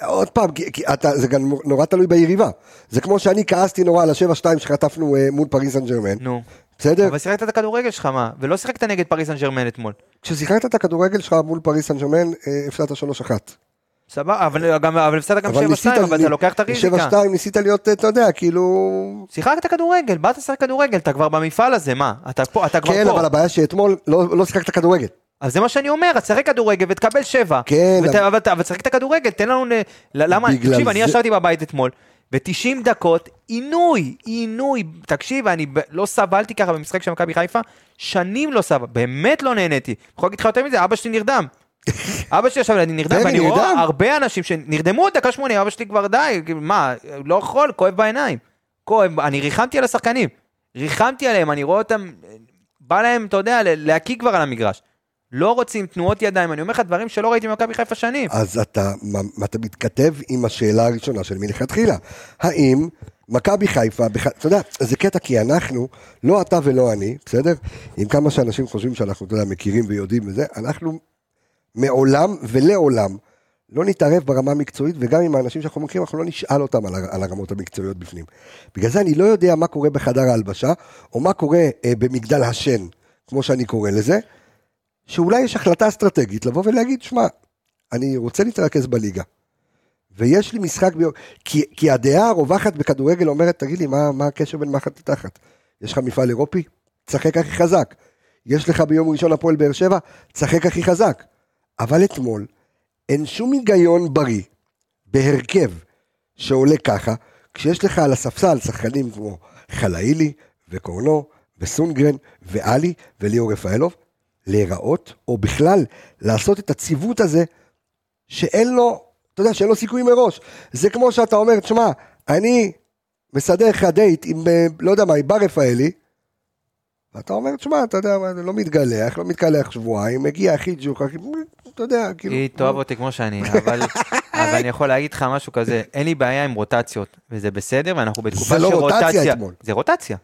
עוד פעם, כי, כי אתה, זה גם נורא תלוי ביריבה. זה כמו שאני כעסתי נורא על ה-7-2 שחטפנו uh, מול פריס סן ג'רמן. נו. בסדר? אבל שיחקת את הכדורגל שלך, מה? ולא שיחקת נגד פריס סן ג'רמן אתמול. כששיחקת את הכדורגל שלך מול פריס סן ג'רמן, הפסדת 3-1. סבבה, אבל גם, אבל הפסדת גם 7-2, אבל אתה לוקח את הריזיקה. 7-2 ניסית להיות, אתה יודע, כאילו... שיחקת כדורגל, באת לשחק כדורגל, אתה כבר במפעל הזה, מה? אתה פה, אתה כבר כן, פה. כן, אבל הבעיה שאתמול לא, לא שיחקת כדורגל. אז זה מה שאני אומר, אז תשחק כדורגל ותקבל 7. כן. ות, אבל, אבל תשחק את הכדורגל, תן לנו... למה? תקשיב, זה... אני ישבתי בבית אתמול, ו-90 דקות, עינוי, עינוי. תקשיב, אני לא סבלתי ככה במשחק של מכבי חיפה, שנים לא סבל, באמת לא נהניתי. אני יכול להגיד לך יותר מזה, אבא שלי נרדם. אבא שלי עכשיו, אני נרדם, ואני רואה הרבה אנשים שנרדמו דקה שמונים, אבא שלי כבר די, מה, לא יכול, כואב בעיניים. כואב, אני ריחמתי על השחקנים. ריחמתי עליהם, אני רואה אותם, בא להם, אתה יודע, להקיא כבר על המגרש. לא רוצים תנועות ידיים, אני אומר לך דברים שלא ראיתי במכבי חיפה שנים. אז אתה, מה, אתה מתכתב עם השאלה הראשונה של מלכתחילה. האם מכבי חיפה, בח... אתה יודע, זה קטע כי אנחנו, לא אתה ולא אני, בסדר? עם כמה שאנשים חושבים שאנחנו, אתה יודע, מכירים ויודעים וזה, אנחנו מעולם ולעולם לא נתערב ברמה המקצועית, וגם עם האנשים שאנחנו מכירים, אנחנו לא נשאל אותם על, על הרמות המקצועיות בפנים. בגלל זה אני לא יודע מה קורה בחדר ההלבשה, או מה קורה אה, במגדל השן, כמו שאני קורא לזה, שאולי יש החלטה אסטרטגית לבוא ולהגיד, שמע, אני רוצה להתרכז בליגה. ויש לי משחק ביום, כי, כי הדעה הרווחת בכדורגל אומרת, תגיד לי, מה, מה הקשר בין מחט לתחת? יש לך מפעל אירופי? תשחק הכי חזק. יש לך ביום ראשון הפועל באר שבע? תשחק הכי חזק. אבל אתמול, אין שום היגיון בריא בהרכב שעולה ככה, כשיש לך על הספסל שחקנים כמו חלאילי וקורנו וסונגרן ואלי וליאור רפאלוב, להיראות, או בכלל לעשות את הציוות הזה, שאין לו, אתה יודע, שאין לו סיכוי מראש. זה כמו שאתה אומר, תשמע, אני מסדר לך דייט עם, אה, לא יודע מה, עם בר רפאלי, ואתה אומר, תשמע, אתה יודע, לא מתגלח, לא מתקלח שבועיים, מגיע הכי הכי... אתה יודע, כאילו... היא תאהב אותי כמו שאני, אבל, אבל אני יכול להגיד לך משהו כזה, אין לי בעיה עם רוטציות, וזה בסדר, ואנחנו בתקופה של רוטציה. זה לא רוטציה אתמול. זה רוטציה.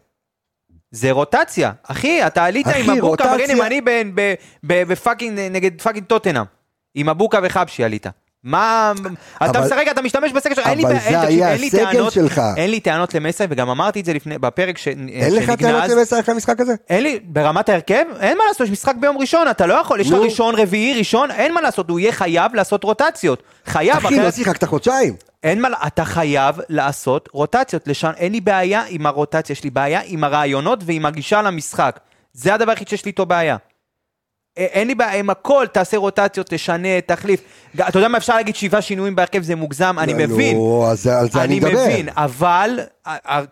זה רוטציה. אחי, אתה עלית אחי, עם אבוקה מגנים, אני ב fucking, נגד fucking טוטנאם. עם אבוקה וחבשי עלית. מה, אתה משחק, אתה משתמש בסגל שלך, אין לי, זה היה הסגל שלך. אין לי טענות למסי, וגם אמרתי את זה לפני, בפרק שנגנז. אין לך טענות למסי אחרי המשחק הזה? אין לי, ברמת ההרכב, אין מה לעשות, יש משחק ביום ראשון, אתה לא יכול, יש לך ראשון, רביעי, ראשון, אין מה לעשות, הוא יהיה חייב לעשות רוטציות. חייב. אחי, לא שיחקת חודשיים. אין מה, אתה חייב לעשות רוטציות, לשם, אין לי בעיה עם הרוטציה, יש לי בעיה עם הרעיונות ועם הגישה למשחק. זה הדבר היחיד שיש לי איתו בעיה. אין לי בעיה עם הכל, תעשה רוטציות, תשנה, תחליף. אתה יודע מה אפשר להגיד שבעה שינויים בהרכב זה מוגזם, אני לא, מבין. אז על זה אני מדבר. אני מבין, אבל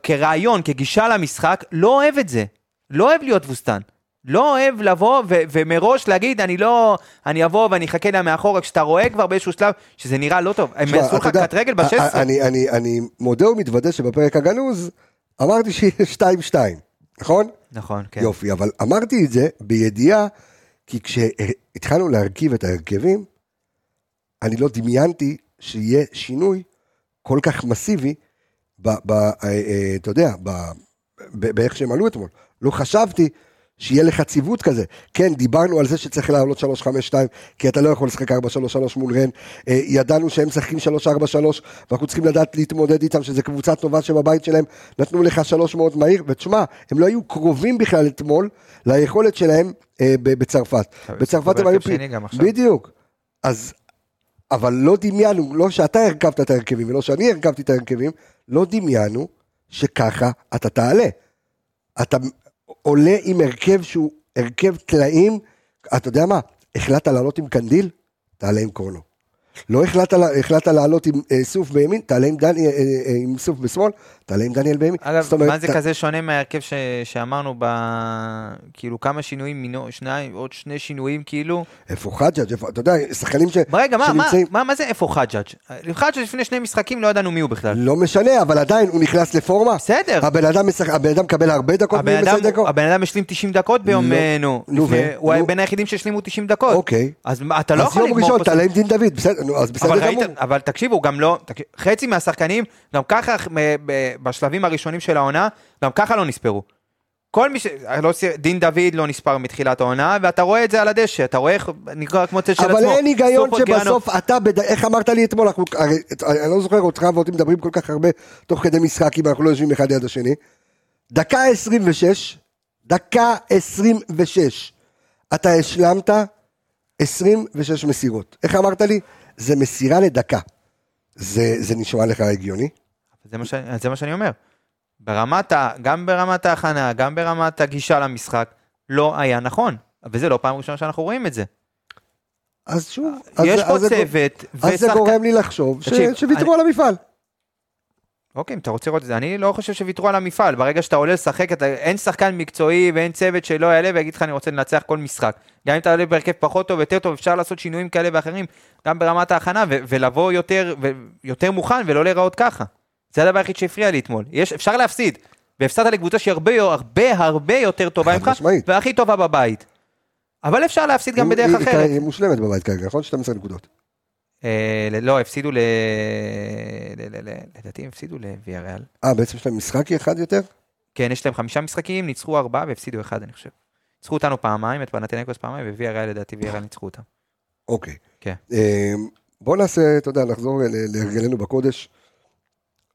כרעיון, כגישה למשחק, לא אוהב את זה. לא אוהב להיות תבוסתן. לא אוהב לבוא ו- ומראש להגיד, אני לא, אני אבוא ואני אחכה לה מאחורה, כשאתה רואה כבר באיזשהו שלב שזה נראה לא טוב. הם יעשו לך קט רגל ב-16. אני, אני, אני מודה ומתוודה שבפרק הגנוז אמרתי שיהיה 2-2, נכון? נכון, כן. יופי, אבל אמרתי את זה בידיעה כי כשהתחלנו להרכיב את ההרכבים, אני לא דמיינתי שיהיה שינוי כל כך מסיבי, ב, ב, אה, אה, אתה יודע, באיך שהם עלו אתמול. לא חשבתי שיהיה לך ציוות כזה. כן, דיברנו על זה שצריך לעלות 3-5-2, כי אתה לא יכול לשחק 4-3-3 מול רן. אה, ידענו שהם משחקים 3-4-3, ואנחנו צריכים לדעת להתמודד איתם, שזו קבוצה טובה שבבית שלהם נתנו לך 3 מאוד מהיר, ותשמע, הם לא היו קרובים בכלל אתמול ליכולת שלהם אה, בצרפת. בצרפת הם היו... בדיוק. אז, אבל לא דמיינו, לא שאתה הרכבת את ההרכבים ולא שאני הרכבתי את ההרכבים, לא דמיינו שככה אתה תעלה. אתה עולה עם הרכב שהוא הרכב טלאים, אתה יודע מה, החלטת לעלות עם קנדיל, תעלה עם קורנו. לא החלטת, החלטת לעלות עם אה, סוף בימין, תעלה עם, דני, אה, אה, עם סוף בשמאל, תעלה עם דניאל בימין. אגב, אומרת, מה זה ת... כזה שונה מההרכב ש... שאמרנו ב... כאילו כמה שינויים, מינו, שני, עוד שני שינויים כאילו? איפה חג'אג', אתה יודע, שחקנים ש... רגע, מה, שנמצאים... מה, מה, מה זה איפה חג'אג'? חג'אג' לפני שני משחקים לא ידענו מי הוא בכלל. לא משנה, אבל עדיין הוא נכנס לפורמה. בסדר. הבן אדם, משח... הבן אדם מקבל הרבה דקות, הבן אדם, דקות. הבן אדם השלים 90 דקות ביום, לא, נו, נו, לפני, ו... הוא היה בין היחידים שהשלימו 90 דקות. אוקיי. אז אתה לא יכול לגמור. אז יום ראשון, תעלה עם דין דוד, בסדר, נו, אז בסדר גמור. אבל תקשיבו, גם לא, חצי מהשחקנים, גם ככה בשלבים הראשונים של העונה, גם ככה לא נספרו. כל מי ש... לא, דין דוד לא נספר מתחילת העונה, ואתה רואה את זה על הדשא, אתה רואה איך נקרא כמו צל של עצמו. אבל אין היגיון שבסוף אתה, בד... איך אמרת לי אתמול, אנחנו... אני לא זוכר אותך ואותי מדברים כל כך הרבה תוך כדי משחק, אם אנחנו לא יושבים אחד ליד השני. דקה 26, דקה 26, אתה השלמת 26 מסירות. איך אמרת לי? זה מסירה לדקה. זה, זה נשמע לך הגיוני? זה מה, ש... זה מה שאני אומר. ברמת ה... גם ברמת ההכנה, גם ברמת הגישה למשחק, לא היה נכון. וזה לא פעם ראשונה שאנחנו רואים את זה. אז שוב, יש אז, פה אז צוות, אז זה גורם לי לחשוב ש... שוויתרו. על המפעל. אוקיי, אם אתה רוצה לראות את זה, אני לא חושב שוויתרו על המפעל. ברגע שאתה עולה לשחק, אתה, אין שחקן מקצועי ואין צוות שלא יעלה ויגיד לך אני רוצה לנצח כל משחק. גם אם אתה עולה בהרכב פחות טוב, יותר טוב, אפשר לעשות שינויים כאלה ואחרים, גם ברמת ההכנה, ו- ולבוא יותר, ו- יותר מוכן ולא להיראות ככה. זה הדבר היחיד שהפריע לי אתמול. יש, אפשר להפסיד, והפסדת לקבוצה שהיא הרבה הרבה הרבה יותר טובה ממך, והכי טובה בבית. אבל אפשר להפסיד גם בדרך אחרת. היא מושלמת בבית כרגע, נכון? 12 נקודות. אה, לא, הפסידו ל... לדעתי הם הפסידו לוויאריאל. אה, בעצם יש להם משחק אחד יותר? כן, יש להם חמישה משחקים, ניצחו ארבעה והפסידו אחד, אני חושב. ניצחו אותנו פעמיים, את פנתנקוס פעמיים, וויאריאל לדעתי ויאריאל ניצחו אותם. אוקיי. כן. אה, בוא נעשה, אתה יודע, נחזור להרגלנו בקודש.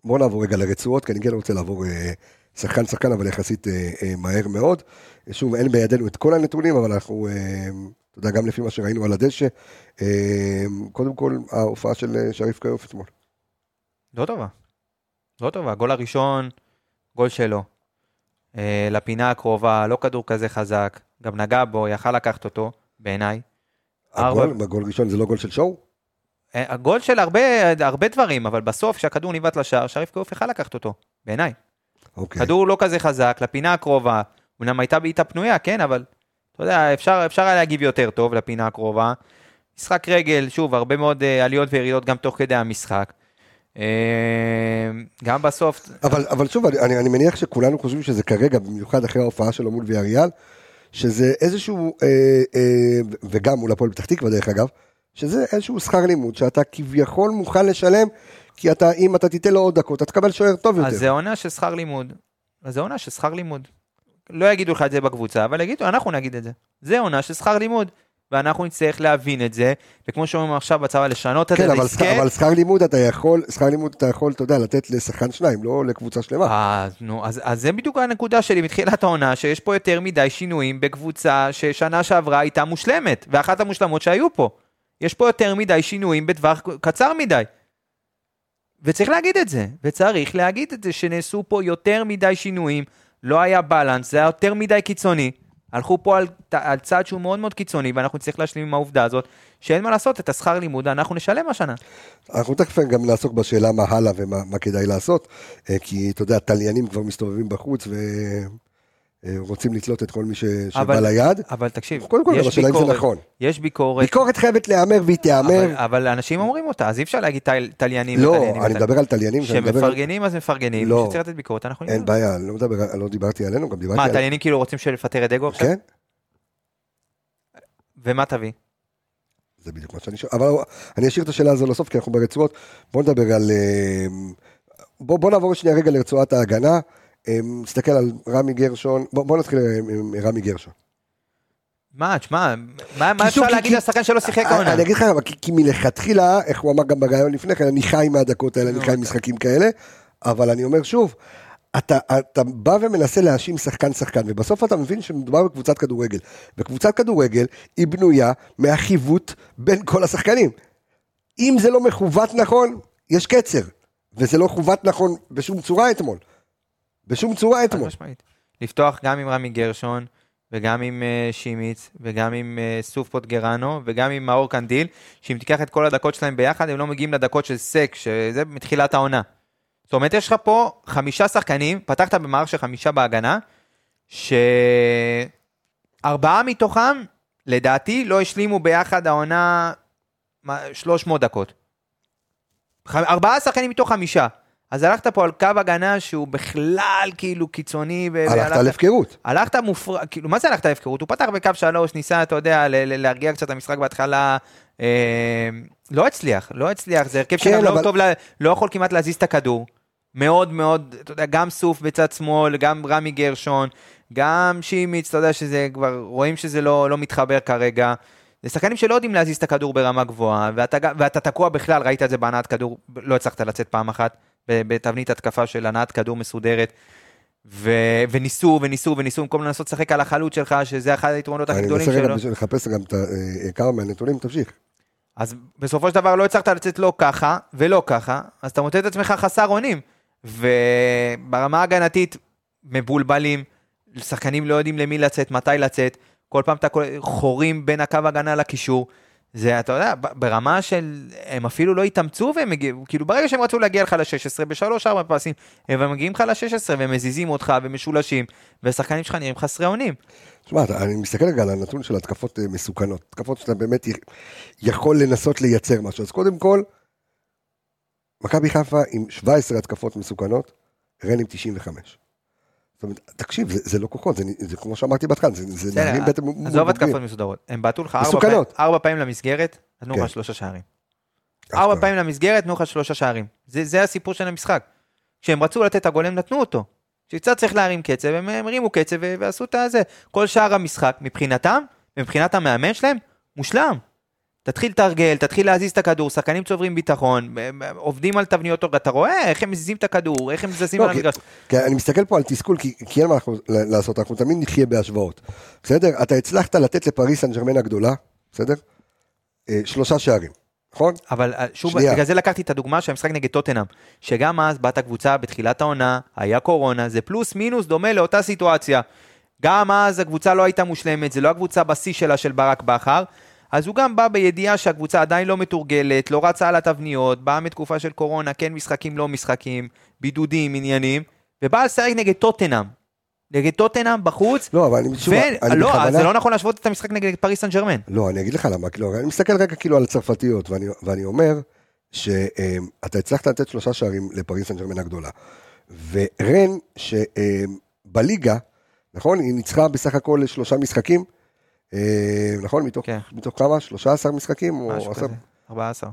בוא נעבור רגע לרצועות, כי אני כן רוצה לעבור אה, שחקן שחקן, אבל יחסית מהר מאוד. שוב, אין בידינו את כל הנתונים, אבל אנחנו, אתה יודע, גם לפי מה שראינו על הדשא, קודם כל, ההופעה של שריף קיוף אתמול. לא טובה. לא טובה. גול הראשון, גול שלו. אה, לפינה הקרובה, לא כדור כזה חזק, גם נגע בו, יכל לקחת אותו, בעיניי. הגול. בגול ראשון זה לא גול של שואו? אה, הגול של הרבה, הרבה דברים, אבל בסוף, כשהכדור ניווט לשער, שריף קוף יכל לקחת אותו, בעיניי. אוקיי. כדור לא כזה חזק, לפינה הקרובה, אמנם הייתה בעיטה פנויה, כן, אבל אתה יודע, אפשר, אפשר היה להגיב יותר טוב לפינה הקרובה. משחק רגל, שוב, הרבה מאוד אה, עליות וירידות גם תוך כדי המשחק. גם בסוף... אבל, אבל שוב, אני, אני מניח שכולנו חושבים שזה כרגע, במיוחד אחרי ההופעה שלו מול ויאריאל, שזה איזשהו, אה, אה, וגם מול הפועל פתח תקווה דרך אגב, שזה איזשהו שכר לימוד שאתה כביכול מוכן לשלם, כי אתה, אם אתה תיתן לו עוד דקות, אתה תקבל שוער טוב יותר. אז זה עונה של שכר לימוד. אז זה עונה של שכר לימוד. לא יגידו לך את זה בקבוצה, אבל יגידו, אנחנו נגיד את זה. זה עונה של שכר לימוד. ואנחנו נצטרך להבין את זה, וכמו שאומרים עכשיו בצבא, לשנות את כן, זה אבל, שכר, אבל שכר לימוד אתה יכול, שכר לימוד אתה יכול, אתה יודע, לתת לשחקן שניים, לא לקבוצה שלמה. אז, נו, אז, אז זה בדיוק הנקודה שלי מתחילת העונה, שיש פה יותר מדי שינויים בקבוצה ששנה שעברה הייתה מושלמת, ואחת המושלמות שהיו פה. יש פה יותר מדי שינויים בטווח קצר מדי. וצריך להגיד את זה, וצריך להגיד את זה, שנעשו פה יותר מדי שינויים, לא היה בלנס, זה היה יותר מדי קיצוני. הלכו פה על, על צעד שהוא מאוד מאוד קיצוני, ואנחנו נצטרך להשלים עם העובדה הזאת, שאין מה לעשות, את השכר לימוד אנחנו נשלם השנה. אנחנו תכף גם נעסוק בשאלה מה הלאה ומה כדאי לעשות, אה, כי אתה יודע, תליינים כבר מסתובבים בחוץ, ו... רוצים לתלות את כל מי ש... שבא ליד. אבל תקשיב, קודם כל, השאלה אם זה נכון. יש ביקורת. ביקורת חייבת להיאמר והיא תיאמר. אבל, אבל אנשים אומרים אותה, אז אי אפשר להגיד תל, תליינים. לא, ותליינים, אני מדבר על תליינים. שמפרגנים אז מפרגנים, לא, שצריך לתת ביקורת, אנחנו אין בעיה, אני לא, מדבר, לא דיברתי עלינו, גם דיברתי מה, על... מה, תליינים כאילו רוצים לפטר את דגו עכשיו? כן. ומה תביא? זה בדיוק מה שאני שואל, אבל אני אשאיר את השאלה הזו לסוף, כי אנחנו ברצועות. בוא נדבר על... אה, בוא, בוא נעבור שנייה רגע לרצועת ההגנה. נסתכל על רמי גרשון, בוא, בוא נתחיל עם רמי גרשון. מה, תשמע, מה, מה אפשר להגיד על שחקן שלא שיחק העונה? אני אגיד לך, כי, כי מלכתחילה, איך הוא אמר גם בריאיון לפני כן, אני חי מהדקות האלה, אני חי משחקים כאלה, אבל אני אומר שוב, אתה, אתה בא ומנסה להאשים שחקן שחקן, ובסוף אתה מבין שמדובר בקבוצת כדורגל. וקבוצת כדורגל היא בנויה מהחיווט בין כל השחקנים. אם זה לא מכוות נכון, יש קצר. וזה לא כוות נכון בשום צורה אתמול. בשום צורה אתמול. לפתוח גם עם רמי גרשון, וגם עם uh, שימיץ, וגם עם uh, סוף פוטגרנו, וגם עם מאור קנדיל, שאם תיקח את כל הדקות שלהם ביחד, הם לא מגיעים לדקות של סק, שזה מתחילת העונה. זאת אומרת, יש לך פה חמישה שחקנים, פתחת במערך של חמישה בהגנה, שארבעה מתוכם, לדעתי, לא השלימו ביחד העונה 300 דקות. ארבעה שחקנים מתוך חמישה. אז הלכת פה על קו הגנה שהוא בכלל כאילו קיצוני. הלכת על הפקרות. הלכת מופר... כאילו, מה זה הלכת על הפקרות? הוא פתח בקו שלוש, ניסה, אתה יודע, להרגיע קצת את המשחק בהתחלה. אה, לא הצליח, לא הצליח, זה הרכב כן, שגם לא אבל... לא טוב, לא יכול כמעט להזיז את הכדור. מאוד מאוד, אתה יודע, גם סוף בצד שמאל, גם רמי גרשון, גם שימיץ, אתה יודע שזה כבר, רואים שזה לא, לא מתחבר כרגע. זה שחקנים שלא יודעים להזיז את הכדור ברמה גבוהה, ואתה, ואתה תקוע בכלל, ראית את זה בהנעת כדור, לא הצלחת לצאת פעם אחת, בתבנית התקפה של הנעת כדור מסודרת. ו... וניסו וניסו וניסו במקום לנסות לשחק על החלוץ שלך, שזה אחד היתרונות הכי גדולים שלו. אני מנסה לחפש גם את אה, כמה מהנתונים, תמשיך. אז בסופו של דבר לא הצלחת לצאת לא ככה ולא ככה, אז אתה מוצא את עצמך חסר אונים. וברמה ההגנתית, מבולבלים, שחקנים לא יודעים למי לצאת, מתי לצאת, כל פעם אתה חורים בין הקו הגנה לקישור. זה, אתה יודע, ברמה של, הם אפילו לא התאמצו והם הגיעו, כאילו ברגע שהם רצו להגיע לך ל-16, בשלוש ארבע פעסים, הם מגיעים לך ל-16 והם מזיזים אותך ומשולשים, והשחקנים שלך נראים חסרי אונים. תשמע, אני מסתכל רגע על הנתון של התקפות אה, מסוכנות, התקפות שאתה באמת יכול לנסות לייצר משהו, אז קודם כל, מכבי חיפה עם 17 התקפות מסוכנות, רן עם 95. זאת אומרת, תקשיב, זה, זה לא כוחות, זה, זה כמו שאמרתי בהתחלה, זה, זה נערים בטח מול עזוב התקפות מסודרות, הם בעטו לך ארבע פעמים, ארבע פעמים למסגרת, נתנו לך כן. שלושה שערים. ארבע פעמים למסגרת, נתנו לך שלושה שערים. זה, זה הסיפור של המשחק. כשהם רצו לתת את הגול, הם נתנו אותו. כשקצת צריך להרים קצב, הם הרימו קצב ועשו את הזה. כל שאר המשחק, מבחינתם, מבחינת המאמן שלהם, מושלם. תתחיל לתרגל, תתחיל להזיז את הכדור, שחקנים צוברים ביטחון, עובדים על תבניות, אתה רואה איך הם מזיזים את הכדור, איך הם מזיזים על המגרש. אני מסתכל פה על תסכול, כי אין מה לעשות, אנחנו תמיד נחיה בהשוואות. בסדר? אתה הצלחת לתת לפריס סן ג'רמן הגדולה, בסדר? אה, שלושה שערים. נכון? אבל אה, שוב, שנייה. בגלל זה לקחתי את הדוגמה של המשחק נגד טוטנאם, שגם אז באת הקבוצה בתחילת העונה, היה קורונה, זה פלוס מינוס דומה לאותה סיטואציה. גם אז הקבוצה לא הייתה מושלמת, זה לא הקבוצה בשיא שלה של ברק בכר, אז הוא גם בא בידיעה שהקבוצה עדיין לא מתורגלת, לא רצה על התבניות, באה מתקופה של קורונה, כן משחקים, לא משחקים, בידודים, עניינים, ובא לשחק נגד טוטנאם. נגד טוטנאם בחוץ. לא, אבל אני שוב, אני לא, בכוונה... זה לא נכון להשוות את המשחק נגד פריס סן ג'רמן. לא, אני אגיד לך למה, כאילו, אני מסתכל רגע כאילו על הצרפתיות, ואני, ואני אומר שאתה הצלחת לתת שלושה שערים לפריס סן ג'רמן הגדולה. ורן, שבליגה, נכון, היא ניצחה בסך הכל שלושה משחקים, נכון? מתוך, כן. מתוך כמה? 13 משחקים? משהו כזה, 14.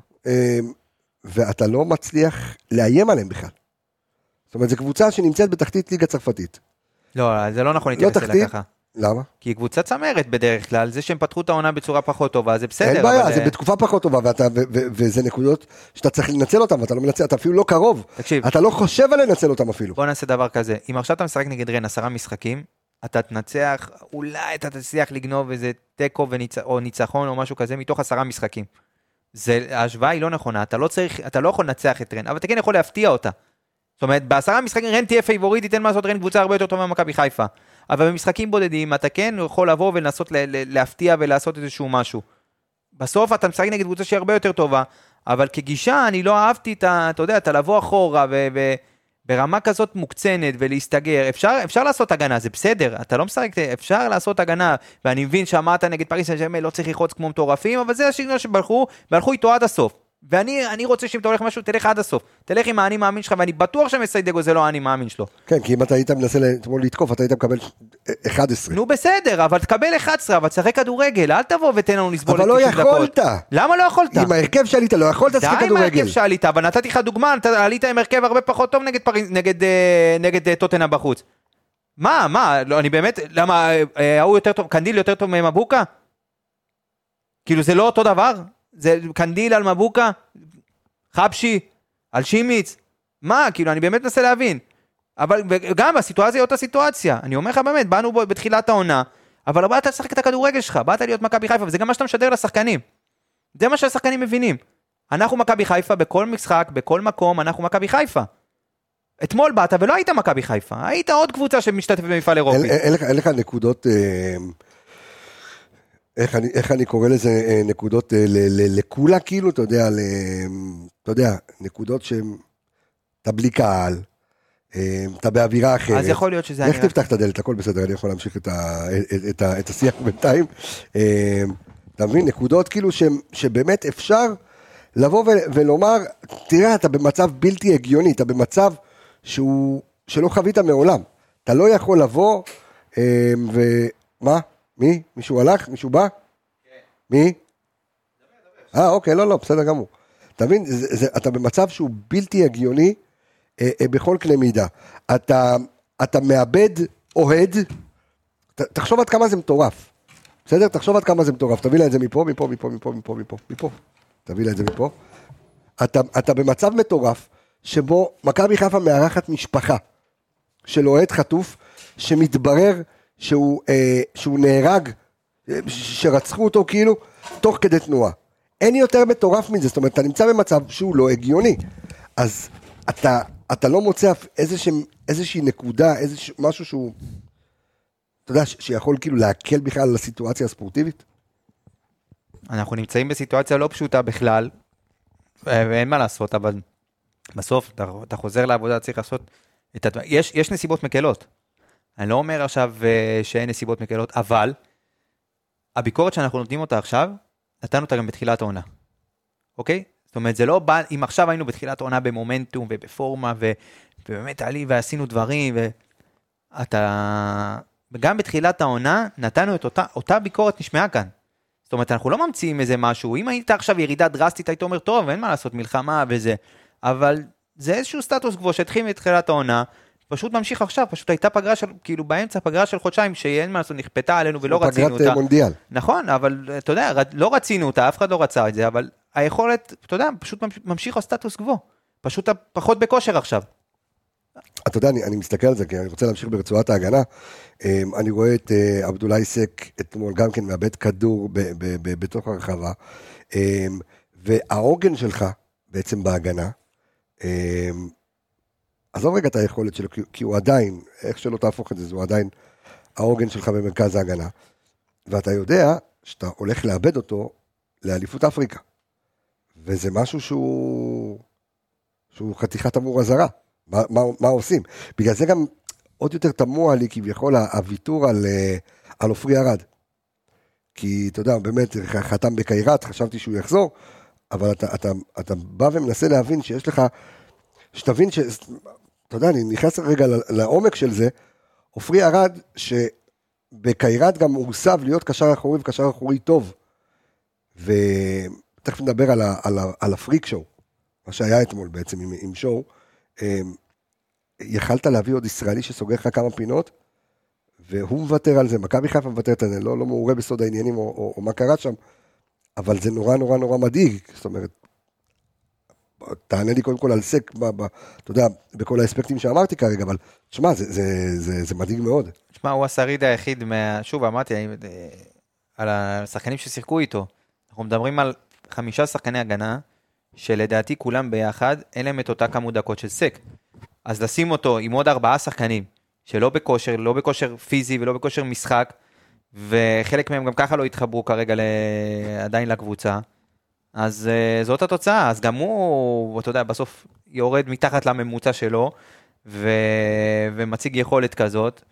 ואתה לא מצליח לאיים עליהם בכלל. זאת אומרת, זו קבוצה שנמצאת בתחתית ליגה צרפתית. לא, זה לא נכון להתייחס לא אליה ככה. למה? כי היא קבוצה צמרת בדרך כלל, זה שהם פתחו את העונה בצורה פחות טובה, זה בסדר. אין בעיה, אבל... זה בתקופה פחות טובה, ואתה, ו- ו- וזה נקודות שאתה צריך לנצל אותן, ואתה לא מנצל, אתה אפילו לא קרוב. תקשיב. אתה לא חושב על לנצל אותן אפילו. בוא נעשה דבר כזה, אם עכשיו אתה משחק נגד רן עשרה משחקים, אתה תנצח, אולי אתה תצליח לגנוב איזה תיקו וניצ... או ניצחון או משהו כזה מתוך עשרה משחקים. זה, ההשוואה היא לא נכונה, אתה לא צריך, אתה לא יכול לנצח את רן, אבל אתה כן יכול להפתיע אותה. זאת אומרת, בעשרה משחקים רן תהיה פייבוריטית, אין מה לעשות, רן קבוצה הרבה יותר טובה ממכבי חיפה. אבל במשחקים בודדים אתה כן יכול לבוא ולנסות להפתיע ולעשות איזשהו משהו. בסוף אתה משחק נגד קבוצה שהיא הרבה יותר טובה, אבל כגישה אני לא אהבתי את ה... אתה יודע, אתה לבוא אחורה ו... ו- ברמה כזאת מוקצנת ולהסתגר, אפשר, אפשר לעשות הגנה, זה בסדר, אתה לא משחק, אפשר לעשות הגנה, ואני מבין שאמרת נגד פריס סן לא צריך ללחוץ כמו מטורפים, אבל זה השגנון שבלחו, והלכו איתו עד הסוף. ואני רוצה שאם אתה הולך משהו, תלך עד הסוף. תלך עם האני מאמין שלך, ואני בטוח שמסיידגו זה לא האני מאמין שלו. כן, כי אם אתה היית מנסה אתמול לתקוף, אתה היית מקבל 11. נו בסדר, אבל תקבל 11, אבל תשחק כדורגל, אל תבוא ותן לנו לסבול את 90 דקות. אבל לא יכולת. למה לא יכולת? עם ההרכב שעלית, לא יכולת לשחק כדורגל. די עם ההרכב שעלית, אבל נתתי לך דוגמה, עלית עם הרכב הרבה פחות טוב נגד, אה, אה, טוטנה בחוץ. מה, מה, לא, אני באמת, למה, אה, ההוא יותר טוב, קנדיל יותר טוב ממבוקה? כאילו זה לא אותו דבר? זה קנדיל על מבוקה? חבשי, על שימיץ, מה, כאילו, אני באמת מנסה להבין. אבל גם הסיטואציה היא אותה סיטואציה. אני אומר לך באמת, באנו בו בתחילת העונה, אבל באת לשחק את הכדורגל שלך, באת להיות מכבי חיפה, וזה גם מה שאתה משדר לשחקנים. זה מה שהשחקנים מבינים. אנחנו מכבי חיפה בכל משחק, בכל מקום, אנחנו מכבי חיפה. אתמול באת ולא היית מכבי חיפה, היית עוד קבוצה שמשתתפת במפעל אירופי. אין לך נקודות... אה, איך אני, איך אני קורא לזה, אה, נקודות אה, לקולה כאילו, אתה יודע, ל, אתה יודע, נקודות שהן, אתה בלי קהל, אה, אתה באווירה אחרת. אז יכול להיות שזה... איך תפתח את הדלת, הכל בסדר, אני יכול להמשיך את, ה, את, את, את השיח בינתיים. אתה מבין, נקודות כאילו ש, שבאמת אפשר לבוא ו, ולומר, תראה, אתה במצב בלתי הגיוני, אתה במצב שהוא, שלא חווית מעולם. אתה לא יכול לבוא, ומה? מי? מישהו הלך? מישהו בא? כן. מי? אה, אוקיי, לא, לא, בסדר גמור. אתה מבין, אתה במצב שהוא בלתי הגיוני אה, אה, בכל קנה מידה. אתה, אתה מאבד אוהד, ת, תחשוב עד כמה זה מטורף. בסדר? תחשוב עד כמה זה מטורף. תביא לה את זה מפה, מפה, מפה, מפה, מפה, מפה, מפה. תביא לה את זה מפה. אתה, אתה במצב מטורף, שבו מכבי חיפה מארחת משפחה של אוהד חטוף, שמתברר שהוא, אה, שהוא נהרג, שרצחו אותו כאילו, תוך כדי תנועה. אין יותר מטורף מזה, זאת אומרת, אתה נמצא במצב שהוא לא הגיוני. אז אתה, אתה לא מוצא איזושהי, איזושהי נקודה, איזשהו משהו שהוא, אתה יודע, שיכול כאילו להקל בכלל על הסיטואציה הספורטיבית? אנחנו נמצאים בסיטואציה לא פשוטה בכלל, ואין מה לעשות, אבל בסוף אתה, אתה חוזר לעבודה, צריך לעשות את הדבר, יש, יש נסיבות מקלות. אני לא אומר עכשיו אה, שאין נסיבות מקלות, אבל הביקורת שאנחנו נותנים אותה עכשיו, נתנו אותה גם בתחילת העונה, אוקיי? זאת אומרת, זה לא בא, אם עכשיו היינו בתחילת העונה במומנטום ובפורמה, ו, ובאמת עלי ועשינו דברים, ו... אתה, גם בתחילת העונה, נתנו את אותה, אותה ביקורת נשמעה כאן. זאת אומרת, אנחנו לא ממציאים איזה משהו. אם היית עכשיו ירידה דרסטית, היית אומר, טוב, אין מה לעשות, מלחמה וזה. אבל זה איזשהו סטטוס קוו שהתחיל מתחילת העונה, פשוט ממשיך עכשיו, פשוט הייתה פגרה של, כאילו באמצע פגרה של חודשיים, שאין מה לעשות, נכפתה עלינו ולא רצינו אותה. פגרת מונדיאל. נכון, אבל אתה יודע, לא רצינו אותה, אף אחד לא רצה את זה, אבל היכולת, אתה יודע, פשוט ממשיך הסטטוס קוו. פשוט פחות בכושר עכשיו. אתה יודע, אני, אני מסתכל על זה, כי אני רוצה להמשיך ברצועת ההגנה. אמ, אני רואה את אה, עבדולאי סק אתמול גם כן מאבד כדור ב, ב, ב, בתוך הרחבה, אמ, והעוגן שלך בעצם בהגנה, אמ, עזוב רגע את היכולת שלו, כי הוא עדיין, איך שלא תהפוך את זה, הוא עדיין העוגן שלך במרכז ההגנה. ואתה יודע שאתה הולך לאבד אותו לאליפות אפריקה. וזה משהו שהוא, שהוא חתיכת אמור אזהרה. מה, מה, מה עושים? בגלל זה גם עוד יותר תמוה לי כביכול הוויתור אה, על עופרי ארד. כי אתה יודע, באמת, חתם בקיירת, חשבתי שהוא יחזור, אבל אתה, אתה, אתה בא ומנסה להבין שיש לך, שתבין ש... אתה יודע, אני נכנס רגע לעומק של זה, עופרי ארד, שבקיירת גם הוסב להיות קשר אחורי וקשר אחורי טוב. ותכף נדבר על, ה, על, ה, על הפריק שואו, מה שהיה אתמול בעצם עם, עם שואו. אמ, יכלת להביא עוד ישראלי שסוגר לך כמה פינות, והוא מוותר על זה, מכבי חיפה מוותרת על זה, לא, לא מעורה בסוד העניינים או, או, או מה קרה שם, אבל זה נורא נורא נורא מדאיג, זאת אומרת, תענה לי קודם כל על סק, ב, ב, אתה יודע, בכל האספקטים שאמרתי כרגע, אבל תשמע, זה, זה, זה, זה מדאיג מאוד. תשמע, הוא השריד היחיד, מה... שוב, אמרתי, אה, על השחקנים ששיחקו איתו, אנחנו מדברים על חמישה שחקני הגנה, שלדעתי כולם ביחד, אין להם את אותה כמות דקות של סק. אז לשים אותו עם עוד ארבעה שחקנים, שלא בכושר, לא בכושר פיזי ולא בכושר משחק, וחלק מהם גם ככה לא התחברו כרגע עדיין לקבוצה, אז uh, זאת התוצאה, אז גם הוא, אתה יודע, בסוף יורד מתחת לממוצע שלו, ו... ומציג יכולת כזאת.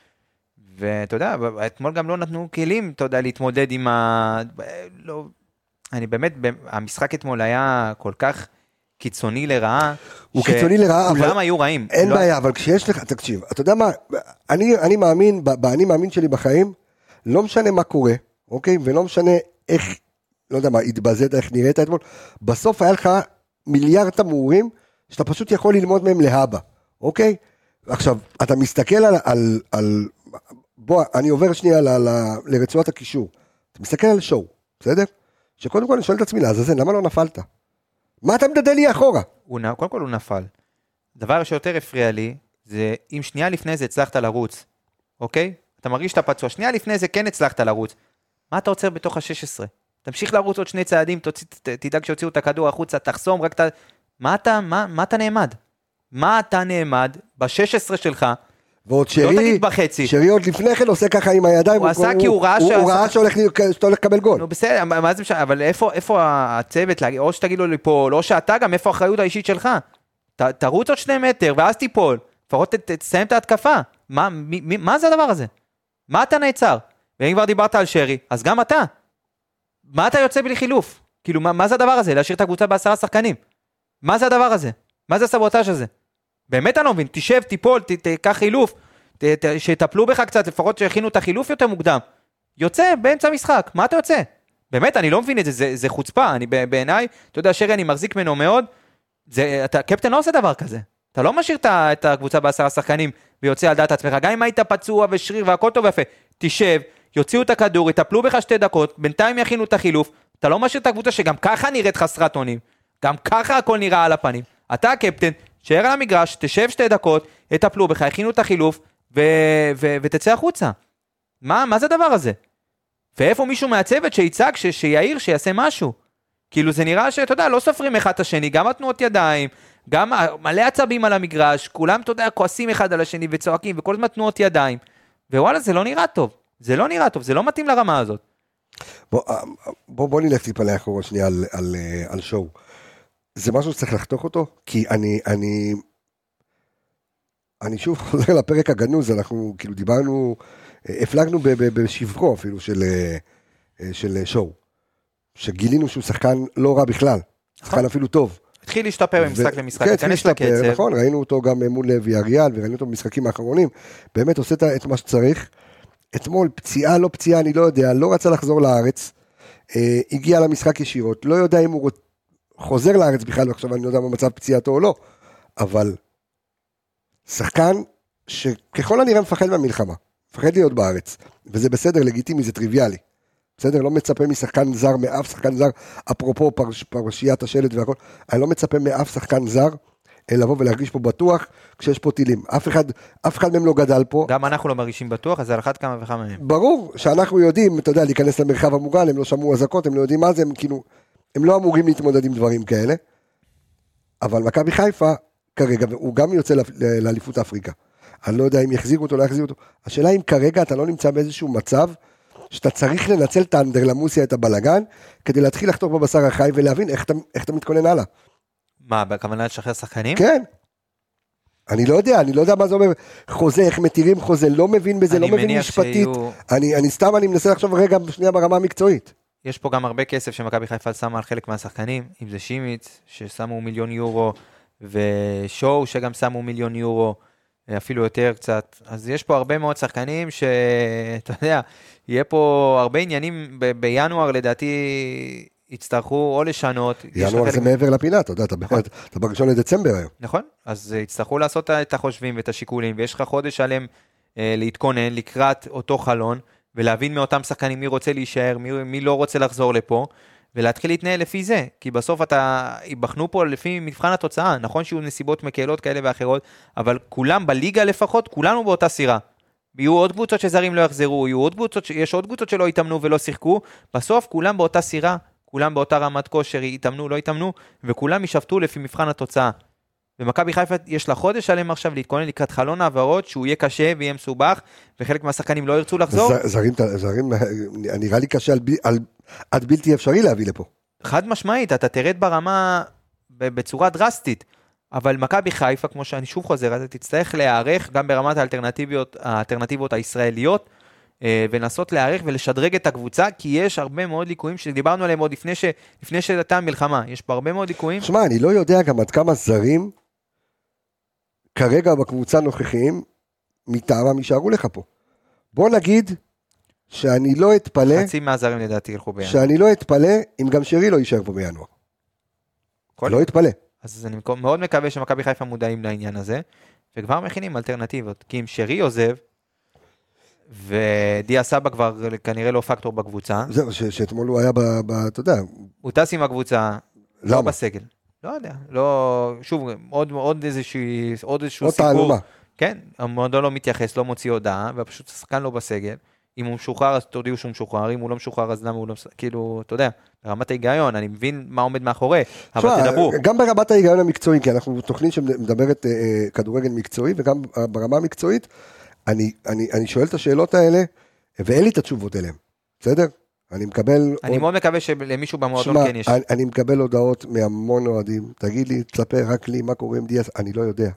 ואתה יודע, אתמול גם לא נתנו כלים, אתה יודע, להתמודד עם ה... לא, אני באמת, המשחק אתמול היה כל כך קיצוני לרעה. הוא ש... קיצוני לרעה, אבל... כולם היו רעים. אין לא... בעיה, אבל כשיש לך, תקשיב, אתה יודע מה, אני, אני מאמין, באני מאמין שלי בחיים, לא משנה מה קורה, אוקיי? ולא משנה איך, לא יודע מה, התבזית, איך נראית אתמול, בסוף היה לך מיליארד תמרורים, שאתה פשוט יכול ללמוד מהם להבא, אוקיי? עכשיו, אתה מסתכל על, על, על בוא, אני עובר שנייה ל, ל, לרצועת הקישור. אתה מסתכל על שואו, בסדר? שקודם כל אני שואל את עצמי, לעזאזל, למה לא נפלת? מה אתה מדדה לי אחורה? הוא, קודם כל הוא נפל. דבר שיותר הפריע לי, זה אם שנייה לפני זה הצלחת לרוץ, אוקיי? אתה מרגיש שאתה פצוע, שנייה לפני זה כן הצלחת לרוץ. מה אתה עוצר בתוך ה-16? תמשיך לרוץ עוד שני צעדים, תוציא, תדאג שיוציאו את הכדור החוצה, תחסום, רק ת... מה אתה, מה, מה אתה נעמד? מה אתה נעמד ב-16 שלך? ועוד לא שרי, לא תגיד בחצי. שרי עוד לפני כן עושה ככה עם הידיים. הוא עשה כי הוא ראה הוא, הוא ראה שאתה הולך לקבל גול. נו בסדר, מה זה משנה, אבל איפה, איפה הצוות, או שתגיד לו ליפול, או שאתה גם, איפה האחריות האישית שלך? ת, תרוץ עוד שני מטר, ואז תיפול. לפחות תסיים את ההתקפה. מה, מי, מה זה הדבר הזה? מה אתה נעצר? ואם כבר דיברת על שרי, אז גם אתה. מה אתה יוצא בלי חילוף? כאילו, מה, מה זה הדבר הזה? להשאיר את הקבוצה בעשרה שחקנים. מה זה הדבר הזה? מה זה הסבוטאז' הזה? באמת אני לא מבין, תשב, תיפול, תיקח חילוף, ת, ת, שיטפלו בך קצת, לפחות שיכינו את החילוף יותר מוקדם. יוצא באמצע המשחק, מה אתה יוצא? באמת, אני לא מבין את זה, זה, זה חוצפה, אני בעיניי, אתה יודע, שרי, אני מחזיק ממנו מאוד, זה, אתה, קפטן לא עושה דבר כזה. אתה לא משאיר את הקבוצה בעשרה שחקנים ויוצא על דעת עצמך, גם אם היית פצוע ושריר והכל טוב ויפה, תשב, יוציאו את הכדור, יטפלו בך שתי דקות, בינתיים יכינו את החילוף, אתה לא משאיר את הקבוצה שגם ככה נראית חסרת אונים, גם ככה הכל נראה על הפנים. אתה הקפטן, תשאר על המגרש, תשב שתי דקות, יטפלו בך, יכינו את החילוף, ו- ו- ותצא החוצה. מה, מה זה הדבר הזה? ואיפה מישהו מהצוות שיצעק, ש- שיעיר, שיעשה משהו? כאילו זה נראה שאתה יודע, לא סופרים אחד את השני, גם התנועות ידיים, גם מלא עצבים על המגרש, כולם, אתה יודע, כועסים אחד על השני וצועקים, וכל הזמן תנועות ידיים. ווואלה, זה לא נראה טוב. זה לא נראה טוב, זה לא מתאים לרמה הזאת. בוא, בוא, בוא נלך טיפה לאחור שנייה על, על, על שואו. זה משהו שצריך לחתוך אותו? כי אני, אני, אני שוב חוזר לפרק הגנוז, אנחנו כאילו דיברנו, הפלגנו בשבחו אפילו של, של שואו. שגילינו שהוא שחקן לא רע בכלל, שחקן נכון. אפילו טוב. התחיל להשתפר ממשחק למשחק, כן, התחיל להשתפר, נכון, ראינו אותו גם מול לוי אריאל, וראינו אותו במשחקים האחרונים, באמת עושה את מה שצריך. אתמול, פציעה, לא פציעה, אני לא יודע, לא רצה לחזור לארץ, אה, הגיע למשחק ישירות, לא יודע אם הוא חוזר לארץ בכלל, עכשיו אני לא יודע מה מצב פציעתו או לא, אבל שחקן שככל הנראה מפחד מהמלחמה, מפחד להיות בארץ, וזה בסדר, לגיטימי, זה טריוויאלי. בסדר? לא מצפה משחקן זר, מאף שחקן זר, אפרופו פרש, פרשיית השלט והכל, אני לא מצפה מאף שחקן זר לבוא ולהרגיש פה בטוח כשיש פה טילים. אף אחד, אף אחד מהם לא גדל פה. גם אנחנו לא מרגישים בטוח, אז על אחת כמה וכמה מהם. ברור שאנחנו יודעים, אתה יודע, להיכנס למרחב המוגן, הם לא שמעו אזעקות, הם לא יודעים מה זה, הם כאילו, הם לא אמורים להתמודד עם דברים כאלה. אבל מכבי חיפה, כרגע, הוא גם יוצא לאליפות אפריקה. אני לא יודע אם יחזירו אותו, לא יחזירו אותו. השאלה אם כרגע אתה לא נמצא באיזשהו מצב שאתה צריך לנצל את האנדרלמוסיה, את הבלגן, כדי להתחיל לחתוך בבשר החי ולהבין איך אתה, איך אתה מתכונן הלאה. מה, בכוונה לשחרר שחקנים? כן. אני לא יודע, אני לא יודע מה זה אומר חוזה, איך מתירים חוזה, לא מבין בזה, לא מבין משפטית. שיהיו... אני, אני סתם, אני מנסה לחשוב רגע שנייה ברמה המקצועית. יש פה גם הרבה כסף שמכבי חיפה שמה על חלק מהשחקנים, אם זה שימיץ, ששמו מיליון יורו, ושואו שגם שמו מיליון יורו. אפילו יותר קצת. אז יש פה הרבה מאוד שחקנים שאתה יודע, יהיה פה הרבה עניינים ב- בינואר לדעתי. יצטרכו או לשנות. ינואר זה מעבר לפינה, אתה יודע, אתה נכון. בראשון לדצמבר היום. נכון, אז יצטרכו לעשות את החושבים ואת השיקולים, ויש לך חודש שלם אה, להתכונן לקראת אותו חלון, ולהבין מאותם שחקנים מי רוצה להישאר, מי, מי לא רוצה לחזור לפה, ולהתחיל להתנהל לפי זה, כי בסוף אתה, ייבחנו פה לפי מבחן התוצאה, נכון שיהיו נסיבות מקלות כאלה ואחרות, אבל כולם בליגה לפחות, כולנו באותה סירה. יהיו עוד קבוצות שזרים לא יחזרו, יהיו עוד קבוצות, יש עוד קבוצות שלא יתאמנו ולא שיחקו, בסוף כולם באותה סירה, כולם באותה רמת כושר, יתאמנו, לא יתאמנו, וכולם יישפטו לפי מבחן התוצאה. ומכבי חיפה יש לה חודש שלם עכשיו להתכונן לקראת חלון העברות, שהוא יהיה קשה ויהיה מסובך, וחלק מהשחקנים לא ירצו לחזור. זרים, זרים, נראה לי קשה על, על, עד בלתי אפשרי להביא לפה. חד משמעית, אתה תרד ברמה בצורה דרסטית. אבל מכבי חיפה, כמו שאני שוב חוזר, אתה תצטרך להיערך גם ברמת האלטרנטיביות, האלטרנטיבות הישראליות, ולנסות להיערך ולשדרג את הקבוצה, כי יש הרבה מאוד ליקויים שדיברנו עליהם עוד לפני, ש, לפני שהייתה המלחמה, יש פה הרבה מאוד ליקויים. שמע, אני לא יודע גם עד כמה זרים כרגע בקבוצה הנוכחיים מטעמם יישארו לך פה. בוא נגיד שאני לא אתפלא... חצי מהזרים לדעתי ילכו בינואר. שאני לא אתפלא אם גם שרי לא יישאר פה בינואר. לא אתפלא. אז אני מאוד מקווה שמכבי חיפה מודעים לעניין הזה, וכבר מכינים אלטרנטיבות. כי אם שרי עוזב, ודיה סבא כבר כנראה לא פקטור בקבוצה. זהו, שאתמול הוא היה ב... אתה יודע. הוא טס עם הקבוצה, לא למה? לא בסגל. לא יודע, לא, שוב, עוד, עוד איזשהו, עוד איזשהו עוד סיפור. תעלומה. כן, המועדון לא מתייחס, לא מוציא הודעה, ופשוט השחקן לא בסגל. אם הוא משוחרר אז תודיעו שהוא משוחרר, אם הוא לא משוחרר אז למה הוא לא, כאילו, אתה יודע, ברמת ההיגיון, אני מבין מה עומד מאחורי, אבל תדברו. גם ברמת ההיגיון המקצועי, כי אנחנו תוכנית שמדברת אה, אה, כדורגל מקצועי, וגם ברמה המקצועית, אני, אני, אני שואל את השאלות האלה, ואין לי את התשובות אליהן, בסדר? אני מקבל... אני עוד... מאוד מקווה שלמישהו במועדון שמה, כן יש. אני, אני מקבל הודעות מהמון אוהדים, תגיד לי, תספר רק לי מה קורה עם דיאס, אני לא יודע.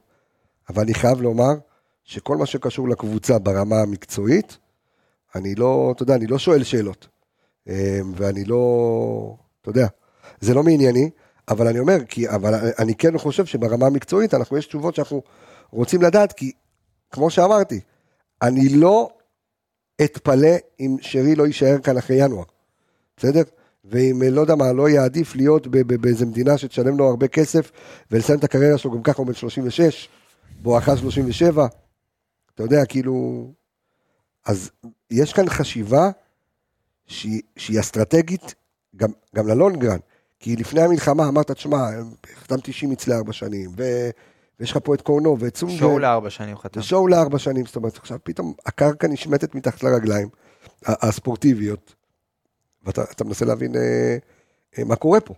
אבל אני חייב לומר שכל מה שקשור לקבוצה ברמה המקצועית, אני לא, אתה יודע, אני לא שואל שאלות. אמ, ואני לא, אתה יודע, זה לא מענייני, אבל אני אומר, כי, אבל אני כן חושב שברמה המקצועית, אנחנו, יש תשובות שאנחנו רוצים לדעת, כי כמו שאמרתי, אני לא אתפלא אם שרי לא יישאר כאן אחרי ינואר, בסדר? ואם, לא יודע מה, לא יעדיף להיות באיזה מדינה שתשלם לו הרבה כסף ולסיים את הקריירה שלו, גם ככה הוא בן 36, בואכה 37, אתה יודע, כאילו... אז יש כאן חשיבה שהיא, שהיא אסטרטגית גם, גם ללונגרן, כי לפני המלחמה אמרת, תשמע, החתמתי שימיץ לארבע שנים, ו... ויש לך פה את קורנו ואת סונגר. שואו לארבע שנים חתם. שואו לארבע שנים, זאת אומרת, עכשיו פתאום הקרקע נשמטת מתחת לרגליים, הספורטיביות, ואתה מנסה להבין אה, אה, מה קורה פה.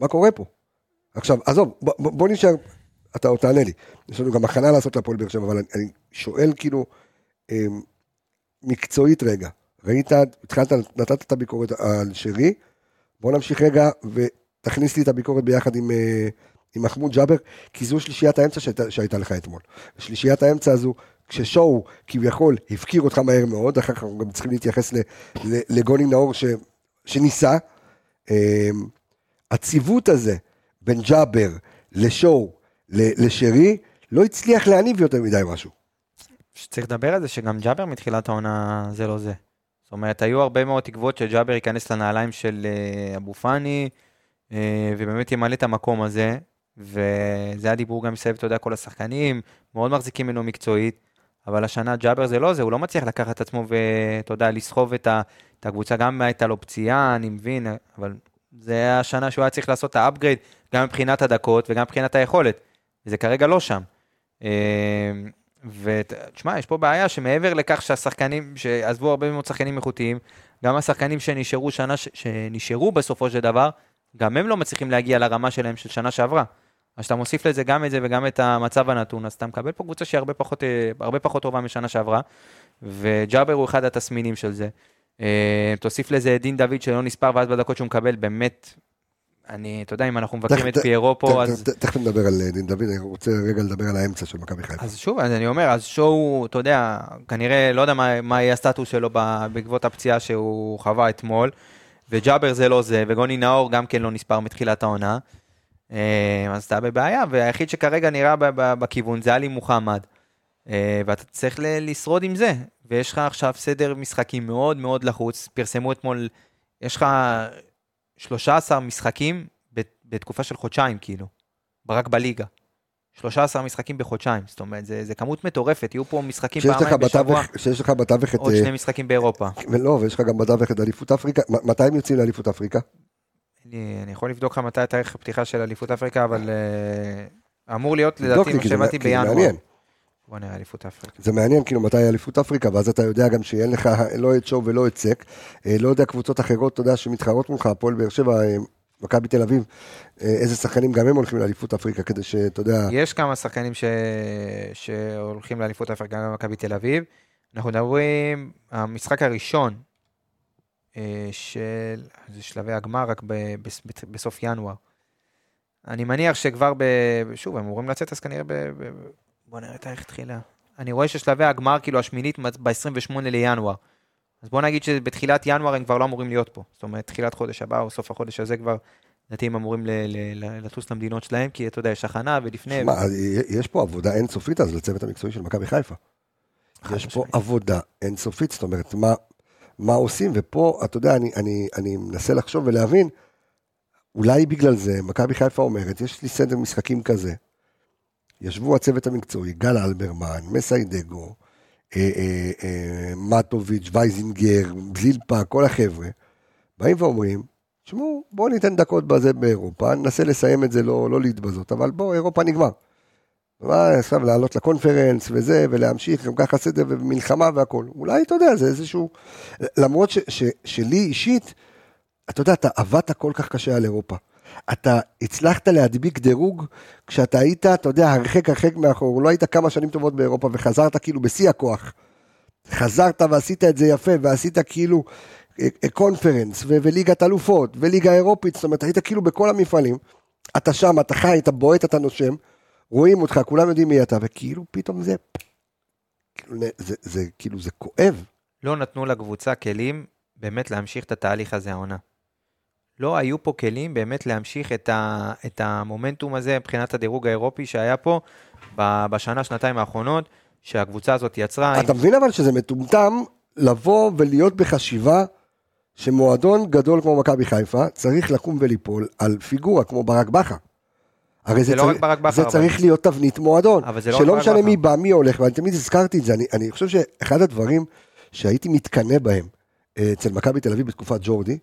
מה קורה פה. עכשיו, עזוב, בוא, בוא נשאר, אתה עוד תענה לי. יש לנו גם הכנה לעשות להפועל באר שבע, אבל אני, אני שואל כאילו, אה, מקצועית רגע, ראית, התחלת, נתת את הביקורת על שרי, בוא נמשיך רגע ותכניס לי את הביקורת ביחד עם... אה, עם מחמוד ג'אבר, כי זו שלישיית האמצע שהייתה, שהייתה לך אתמול. שלישיית האמצע הזו, כששואו כביכול הפקיר אותך מהר מאוד, אחר כך אנחנו גם צריכים להתייחס לגוני נאור ש, שניסה. אמ, הציוות הזה בין ג'אבר לשואו לשרי, לא הצליח להניב יותר מדי משהו. שצריך לדבר על זה שגם ג'אבר מתחילת העונה זה לא זה. זאת אומרת, היו הרבה מאוד תקוות שג'אבר ייכנס לנעליים של אה, אבו פאני, אה, ובאמת ימלא את המקום הזה, וזה היה דיבור גם מסביב, אתה יודע, כל השחקנים, מאוד מחזיקים ממנו מקצועית, אבל השנה ג'אבר זה לא זה, הוא לא מצליח לקחת את עצמו ואתה יודע, לסחוב את, ה, את הקבוצה, גם הייתה לו פציעה, אני מבין, אבל זה השנה שהוא היה צריך לעשות את ה upgrade, גם מבחינת הדקות וגם מבחינת היכולת, וזה כרגע לא שם. אה, ותשמע, יש פה בעיה שמעבר לכך שהשחקנים, שעזבו הרבה מאוד שחקנים איכותיים, גם השחקנים שנשארו שנה, שנשארו בסופו של דבר, גם הם לא מצליחים להגיע לרמה שלהם של שנה שעברה. אז כשאתה מוסיף לזה גם את זה וגם את המצב הנתון, אז אתה מקבל פה קבוצה שהיא הרבה פחות, אה, הרבה פחות טובה משנה שעברה, וג'אבר הוא אחד התסמינים של זה. אה, תוסיף לזה דין דוד שלא נספר, ואז בדקות שהוא מקבל, באמת אני, אתה יודע, אם אנחנו מבקרים את פיירו פה, אז... תכף נדבר על אה, דין דוד, אני רוצה רגע לדבר על האמצע של מכבי חיפה. אז שוב, אני אומר, אז שואו, אתה יודע, כנראה, לא יודע מה יהיה הסטטוס שלו בעקבות הפציעה שהוא חווה אתמול, וג'אבר זה לא זה, וגוני נאור גם כן לא נספר מתחילת העונה. אה, אז אתה בבעיה, והיחיד שכרגע נראה בכיוון זה עלי מוחמד. אה, ואתה צריך לשרוד עם זה, ויש לך עכשיו סדר משחקים מאוד מאוד לחוץ, פרסמו אתמול, יש לך 13 משחקים בתקופה של חודשיים, כאילו, רק בליגה. 13 משחקים בחודשיים, זאת אומרת, זה, זה כמות מטורפת, יהיו פה משחקים פעמיים בשבוע, שיש לך בתווך את... עוד שני משחקים באירופה. לא, ויש לך גם בתווך את אליפות אפריקה, מתי הם יוצאים לאליפות אפריקה? אני, אני יכול לבדוק לך מתי התאריך הפתיחה של אליפות אפריקה, אבל uh, אמור להיות, לדעתי, מה שהבנתי בינואר. בוא נראה אליפות אפריקה. זה מעניין, כאילו, מתי אליפות אפריקה, ואז אתה יודע גם שאין לך לא את שואו ולא את סק. אה, לא יודע קבוצות אחרות, אתה יודע, שמתחרות מולך, הפועל באר שבע, אה, מכבי תל אביב, אה, איזה שחקנים גם הם הולכים לאליפות אפריקה, כדי שאתה יודע... יש כמה שחקנים ש... שהולכים לאליפות אפריקה, גם במכבי תל אביב. אנחנו מדברים, המשחק הראשון של, זה שלבי הגמר, רק ב... בסוף ינואר. אני מניח שכבר ב... שוב, הם אמורים לצאת אז כנראה ב... בוא נראה תאריך תחילה. אני רואה ששלבי הגמר, כאילו השמינית, ב-28 לינואר. אז בוא נגיד שבתחילת ינואר הם כבר לא אמורים להיות פה. זאת אומרת, תחילת חודש הבא או סוף החודש הזה כבר, לדעתי הם אמורים לטוס למדינות שלהם, כי אתה יודע, יש הכנה ולפני. שמע, ו... יש פה עבודה אינסופית אז לצוות המקצועי של מכבי חיפה. יש פה עבודה אינסופית, זאת אומרת, מה, מה עושים, ופה, אתה יודע, אני, אני, אני מנסה לחשוב ולהבין, אולי בגלל זה מכבי חיפה אומרת, יש לי סדר משחקים כזה, ישבו הצוות המקצועי, גל אלברמן, מסיידגו, אה, אה, אה, מטוביץ', וייזינגר, זילפה, כל החבר'ה, באים ואומרים, תשמעו, בואו ניתן דקות בזה באירופה, ננסה לסיים את זה, לא, לא להתבזות, אבל בואו, אירופה נגמר. עכשיו לעלות לקונפרנס וזה, ולהמשיך, גם ככה סדר ומלחמה והכל. אולי, אתה יודע, זה איזשהו... למרות ש, ש, שלי אישית, אתה יודע, אתה עבדת כל כך קשה על אירופה. אתה הצלחת להדביק דירוג כשאתה היית, אתה יודע, הרחק הרחק מאחור, לא היית כמה שנים טובות באירופה וחזרת כאילו בשיא הכוח. חזרת ועשית את זה יפה, ועשית כאילו קונפרנס, אה, אה, וליגת אלופות, וליגה אירופית, זאת אומרת, היית כאילו בכל המפעלים. אתה שם, אתה חי, אתה בועט, אתה נושם, רואים אותך, כולם יודעים מי אתה, וכאילו פתאום זה, כאילו, זה, זה, זה כאילו, זה כואב. לא נתנו לקבוצה כלים באמת להמשיך את התהליך הזה העונה. לא היו פה כלים באמת להמשיך את, ה, את המומנטום הזה מבחינת הדירוג האירופי שהיה פה בשנה, שנתיים האחרונות, שהקבוצה הזאת יצרה. אתה עם... מבין אבל שזה מטומטם לבוא ולהיות בחשיבה שמועדון גדול כמו מכבי חיפה צריך לקום וליפול על פיגורה כמו ברק בכר. הרי זה, זה, לא צריך, בכר, זה אבל... צריך להיות תבנית מועדון, לא שלא משנה מי בא, מי הולך, ואני תמיד הזכרתי את זה, אני, אני חושב שאחד הדברים שהייתי מתקנא בהם אה, אצל מכבי תל אביב בתקופת ג'ורדי,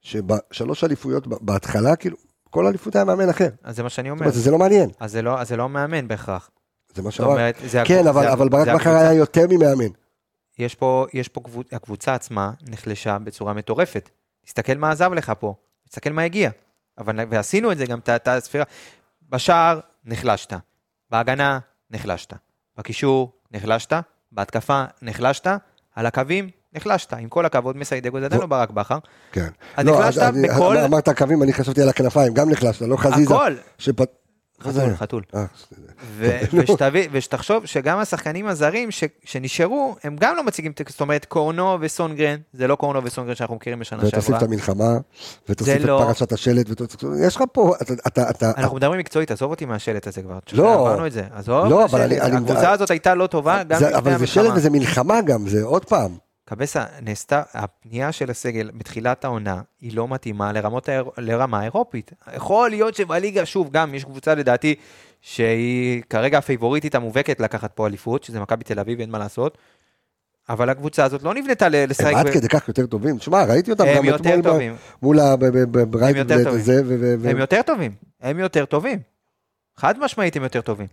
שבשלוש אליפויות בהתחלה, כאילו, כל אליפות היה מאמן אחר. אז זה מה שאני אומר. זאת אומרת, זה לא מעניין. אז זה לא, אז זה לא מאמן בהכרח. זה מה שאמרת. כן, אבל, זה, אבל ברק בכר היה יותר ממאמן. יש פה, יש פה קבוצ... הקבוצה עצמה נחלשה בצורה מטורפת. תסתכל מה עזב לך פה, תסתכל מה הגיע. אבל, ועשינו את זה גם, את הספירה. בשער, נחלשת. בהגנה, נחלשת. בקישור, נחלשת. בהתקפה, נחלשת. על הקווים, נחלשת, עם כל הכבוד, מסיידגו זה עדיין לא ברק בכר. כן. אז לא, נחלשת בכל... אמרת קווים, אני חשבתי על הכנפיים, גם נחלשת, לא חזיזה. הכל. חתול, חתול. ושתחשוב שגם השחקנים הזרים שנשארו, הם גם לא מציגים, זאת אומרת, קורנו וסונגרן, זה לא קורנו וסונגרן שאנחנו מכירים בשנה שעברה. ותוסיף את המלחמה, ותוסיף את לא- פרשת השלט, יש לך פה, אתה... אנחנו מדברים מקצועית, עזוב אותי מהשלט הזה כבר. לא. עברנו את זה. עזוב, לא, הקבוצה הזאת הייתה לא טובה, גם לפני המלחמה. אבל זה שלט וזה מלחמה גם, זה עוד פעם. קבסה, נעשתה, הפנייה של הסגל בתחילת העונה, היא לא מתאימה לרמות, לרמה אירופית. יכול להיות שבליגה, שוב, גם יש קבוצה לדעתי, שהיא כרגע הפייבוריטית המובהקת לקחת פה אליפות, שזה מכבי תל אביב, אין מה לעשות. אבל הקבוצה הזאת לא נבנתה לשחק... הם עד כדי כך יותר טובים. תשמע, ראיתי אותם גם אתמול מול הברייטון הזה. הם יותר טובים, הם יותר טובים. חד משמעית הם יותר טובים.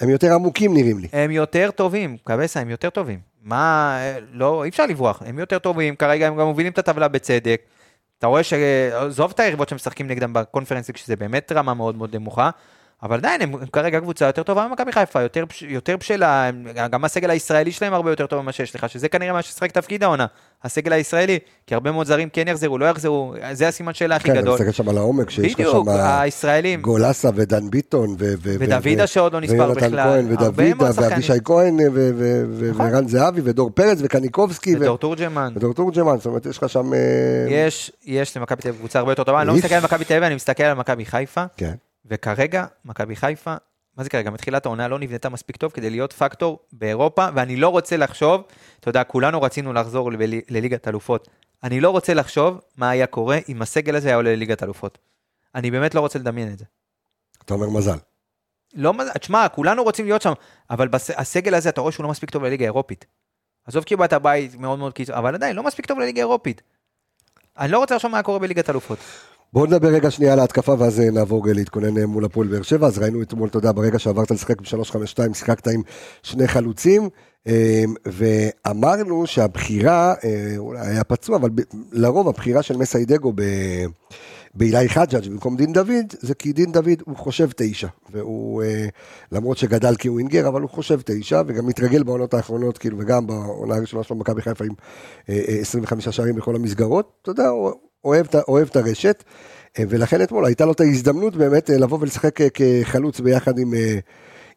הם יותר עמוקים נראים לי. הם יותר טובים, קבסה, הם יותר טובים. מה, לא, אי אפשר לברוח, הם יותר טובים, כרגע הם גם מובילים את הטבלה בצדק. אתה רואה שעזוב את היריבות שמשחקים נגדם בקונפרנסים, שזה באמת רמה מאוד מאוד נמוכה, אבל עדיין הם כרגע קבוצה יותר טובה ממכבי חיפה, יותר, יותר בשלה, גם הסגל הישראלי שלהם הרבה יותר טוב ממה שיש לך, שזה כנראה מה ששחק תפקיד העונה, הסגל הישראלי, כי הרבה מאוד זרים כן יחזרו, לא יחזרו, זה הסימן שאלה הכי כן, גדול. כן, אני מסתכל שם על העומק, שיש לך שם הישראלים. גולסה ודן ביטון, ודוידה שעוד לא נספר בכלל, ודוידה, ואבישי כהן, נכון. וערן זהבי, ודור פרץ, וקניקובסקי. ודור תורג'מן. ודור תורג'מן, זאת אומרת, יש לך שם... אה, יש, יש למכבי תל אביב קבוצה הרבה יותר טובה, אני לא מסתכל על מכבי תל אביב, אני מסתכל על מכבי חיפה. כן. וכרגע, מכבי חיפה, מה זה כרגע? מתחילת העונה לא נבנתה מספיק טוב כדי להיות פקטור באירופה, ואני לא רוצה לחשוב, אתה יודע, כולנו רצינו לחזור לליגת אלופות. אני לא רוצה לחשוב מה היה קורה אם הסגל הזה היה עולה לליגת אלופות. אני באמת לא רוצה לדמיין את זה. אתה אומר מזל. לא מזל, תשמע, כולנו רוצים להיות שם, אבל בס... הסגל הזה, אתה רואה שהוא לא מספיק טוב לליגה האירופית. עזוב קיבלת בית מאוד מאוד קיצור, אבל עדיין, לא מספיק טוב לליגה האירופית. אני לא רוצה לחשוב מה קורה בליגת אלופות. בואו נדבר רגע שנייה על ההתקפה ואז אה, נעבור להתכונן אה, מול הפועל באר שבע. אז ראינו אתמול, אתה יודע, ברגע שעברת לשחק ב-352, שיחקת עם שני חלוצים, אה, ואמרנו שהבחירה, אולי היה פצוע, אבל לרוב הבחירה של מסיידגו באילי חג'אג' במקום דין דוד, זה כי דין דוד הוא חושב תשע, והוא, למרות שגדל כווינגר, אבל הוא חושב תשע, וגם מתרגל בעונות האחרונות, כאילו, וגם בעונה הראשונה שלו במכבי חיפה עם 25 שערים בכל המסגרות, אתה יודע, אוהב, אוהב את הרשת, אה, ולכן אתמול הייתה לו את ההזדמנות באמת אה, לבוא ולשחק אה, כחלוץ ביחד עם,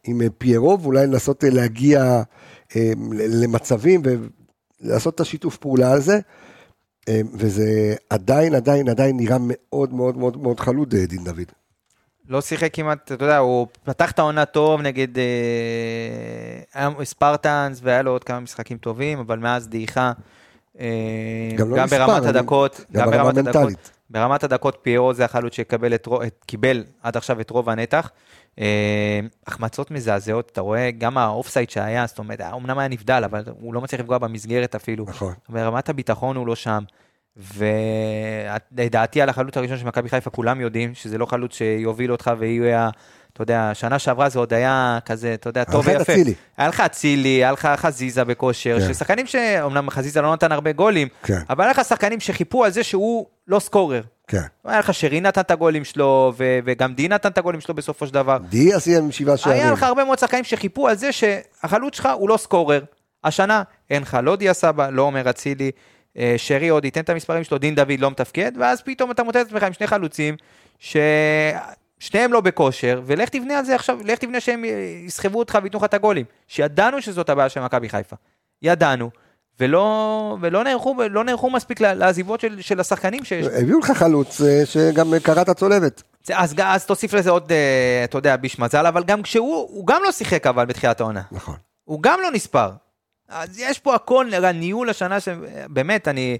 עם פיירו, ואולי לנסות להגיע למצבים ולעשות את השיתוף פעולה הזה. וזה עדיין, עדיין, עדיין נראה מאוד מאוד מאוד מאוד חלוד, דין דוד. לא שיחק כמעט, אתה יודע, הוא פתח את העונה טוב נגד אה, ספרטנס, והיה לו עוד כמה משחקים טובים, אבל מאז דעיכה גם, לא מספר, ברמת הדקות, גם, גם ברמת הדקות, ברמת הדקות פיירו זה החלוץ שקיבל את, את, קיבל עד עכשיו את רוב הנתח. אה, החמצות מזעזעות, אתה רואה, גם האופסייד שהיה, זאת אומרת, אמנם היה נבדל, אבל הוא לא מצליח לפגוע במסגרת אפילו. נכון. ברמת הביטחון הוא לא שם. ולדעתי על החלוץ הראשון של מכבי חיפה כולם יודעים שזה לא חלוץ שיוביל אותך ויהיה אתה יודע, שנה שעברה זה עוד היה כזה, אתה יודע, טוב ויפה. היה לך אצילי, היה לך חזיזה בכושר, כן. ששחקנים שאומנם חזיזה לא נתן הרבה גולים, כן. אבל היה לך שחקנים שחיפו על זה שהוא לא סקורר. כן. היה לך שרי נתן את הגולים שלו, ו- וגם די נתן את הגולים שלו בסופו של דבר. די עשי עם שבעה שערים. היה לך הרבה מאוד שחקנים שחיפו על זה שהחלוץ שלך הוא לא סקורר. השנה אין לך לא דיה סבא, לא עומר אצילי, אה, שרי עוד ייתן את המספרים שלו, דין דוד לא מתפקד, ואז פתאום אתה מוצא את עצמך עם שני חלוצים, ש... שניהם לא בכושר, ולך תבנה על זה עכשיו, לך תבנה שהם יסחבו אותך וייתנו לך את הגולים. שידענו שזאת הבעיה של מכבי חיפה. ידענו, ולא, ולא נערכו, לא נערכו מספיק לעזיבות של, של השחקנים שיש. הביאו לך חלוץ אה, שגם קרא את הצולבת. אז, אז תוסיף לזה עוד, אה, אתה יודע, ביש מזל, אבל גם כשהוא, הוא גם לא שיחק אבל בתחילת העונה. נכון. הוא גם לא נספר. אז יש פה הכל, ניהול השנה, שבאמת, אני...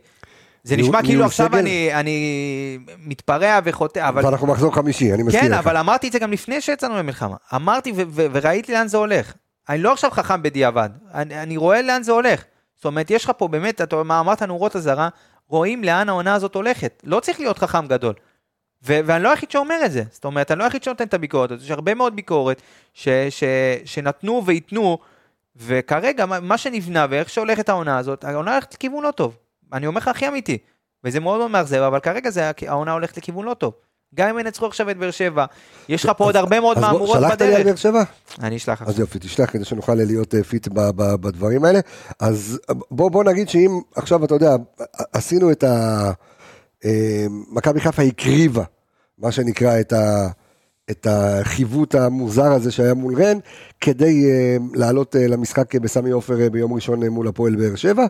זה נשמע כאילו עכשיו אני, אני מתפרע וחוטא, אבל... ואנחנו מחזור חמישי, אני מזכיר כן, לך. כן, אבל אמרתי את זה גם לפני שיצאנו למלחמה. אמרתי וראיתי לאן זה הולך. אני לא עכשיו חכם בדיעבד, אני, אני רואה לאן זה הולך. זאת אומרת, יש לך פה באמת, אתה מה אמרת נורות אזהרה, רואים לאן העונה הזאת הולכת. לא צריך להיות חכם גדול. ו- ואני לא היחיד שאומר את זה. זאת אומרת, אני לא היחיד שנותן את הביקורת הזאת. יש הרבה מאוד ביקורת ש- ש- שנתנו וייתנו, וכרגע, מה שנבנה ואיך שהולכת העונה הזאת, העונה הולכת לכיוון לא טוב. אני אומר לך הכי אמיתי. וזה מאוד מאוד מאכזב, אבל כרגע זה, העונה הולכת לכיוון לא טוב. גם אם ינצחו עכשיו את באר שבע, יש לך פה עוד הרבה מאוד מהמורות בדרך. שלחת לי על באר שבע? אני אשלח לך. אז יופי, תשלח כדי שנוכל להיות אה, fit בדברים האלה. אז בוא, בוא נגיד שאם עכשיו, אתה יודע, עשינו את ה... אה, מכבי חיפה הקריבה, מה שנקרא, את ה... את החיווט המוזר הזה שהיה מול רן, כדי uh, לעלות uh, למשחק בסמי עופר ביום ראשון מול הפועל באר שבע.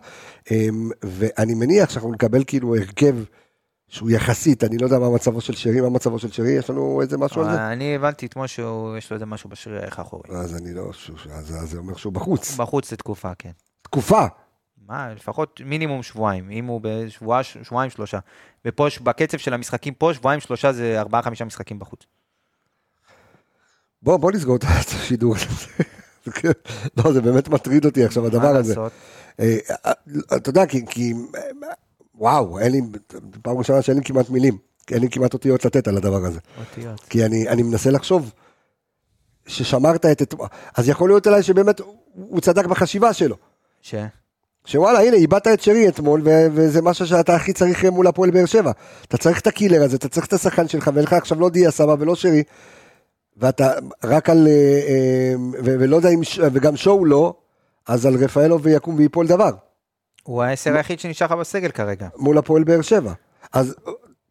ואני מניח שאנחנו נקבל כאילו הרכב שהוא יחסית, אני לא יודע מה מצבו של שרי, מה מצבו של שרי, יש לנו איזה משהו על זה? אני הבנתי אתמול שיש לו איזה משהו בשריר איך האחורי. אז אני לא, אז זה אומר שהוא בחוץ. בחוץ לתקופה, כן. תקופה? מה, לפחות מינימום שבועיים, אם הוא בשבוע, שבועיים שלושה. ופה, בקצב של המשחקים פה, שבועיים שלושה זה ארבעה חמישה משחקים בחוץ. בוא, בוא נסגור את השידור. לא, זה באמת מטריד אותי עכשיו, הדבר הזה. אה, אה, אתה יודע, כי, וואו, אין לי, פעם ראשונה שאין לי כמעט מילים, אין לי כמעט אותיות לתת על הדבר הזה. אותיות. כי אני, אני מנסה לחשוב ששמרת את... אז יכול להיות אולי שבאמת הוא צדק בחשיבה שלו. ש? שוואלה, הנה, איבדת את שרי אתמול, ו- וזה משהו שאתה הכי צריך מול הפועל באר שבע. אתה צריך את הקילר הזה, אתה צריך את השחקן שלך, ואין לך עכשיו לא דיה סבא ולא שרי, ואתה רק על... אה, אה, ו- ולא יודע אם... וגם שואו לא, אז על רפאלו ויקום ויפול דבר. הוא העשר היחיד שנשאר לך בסגל כרגע. מול הפועל באר שבע. אז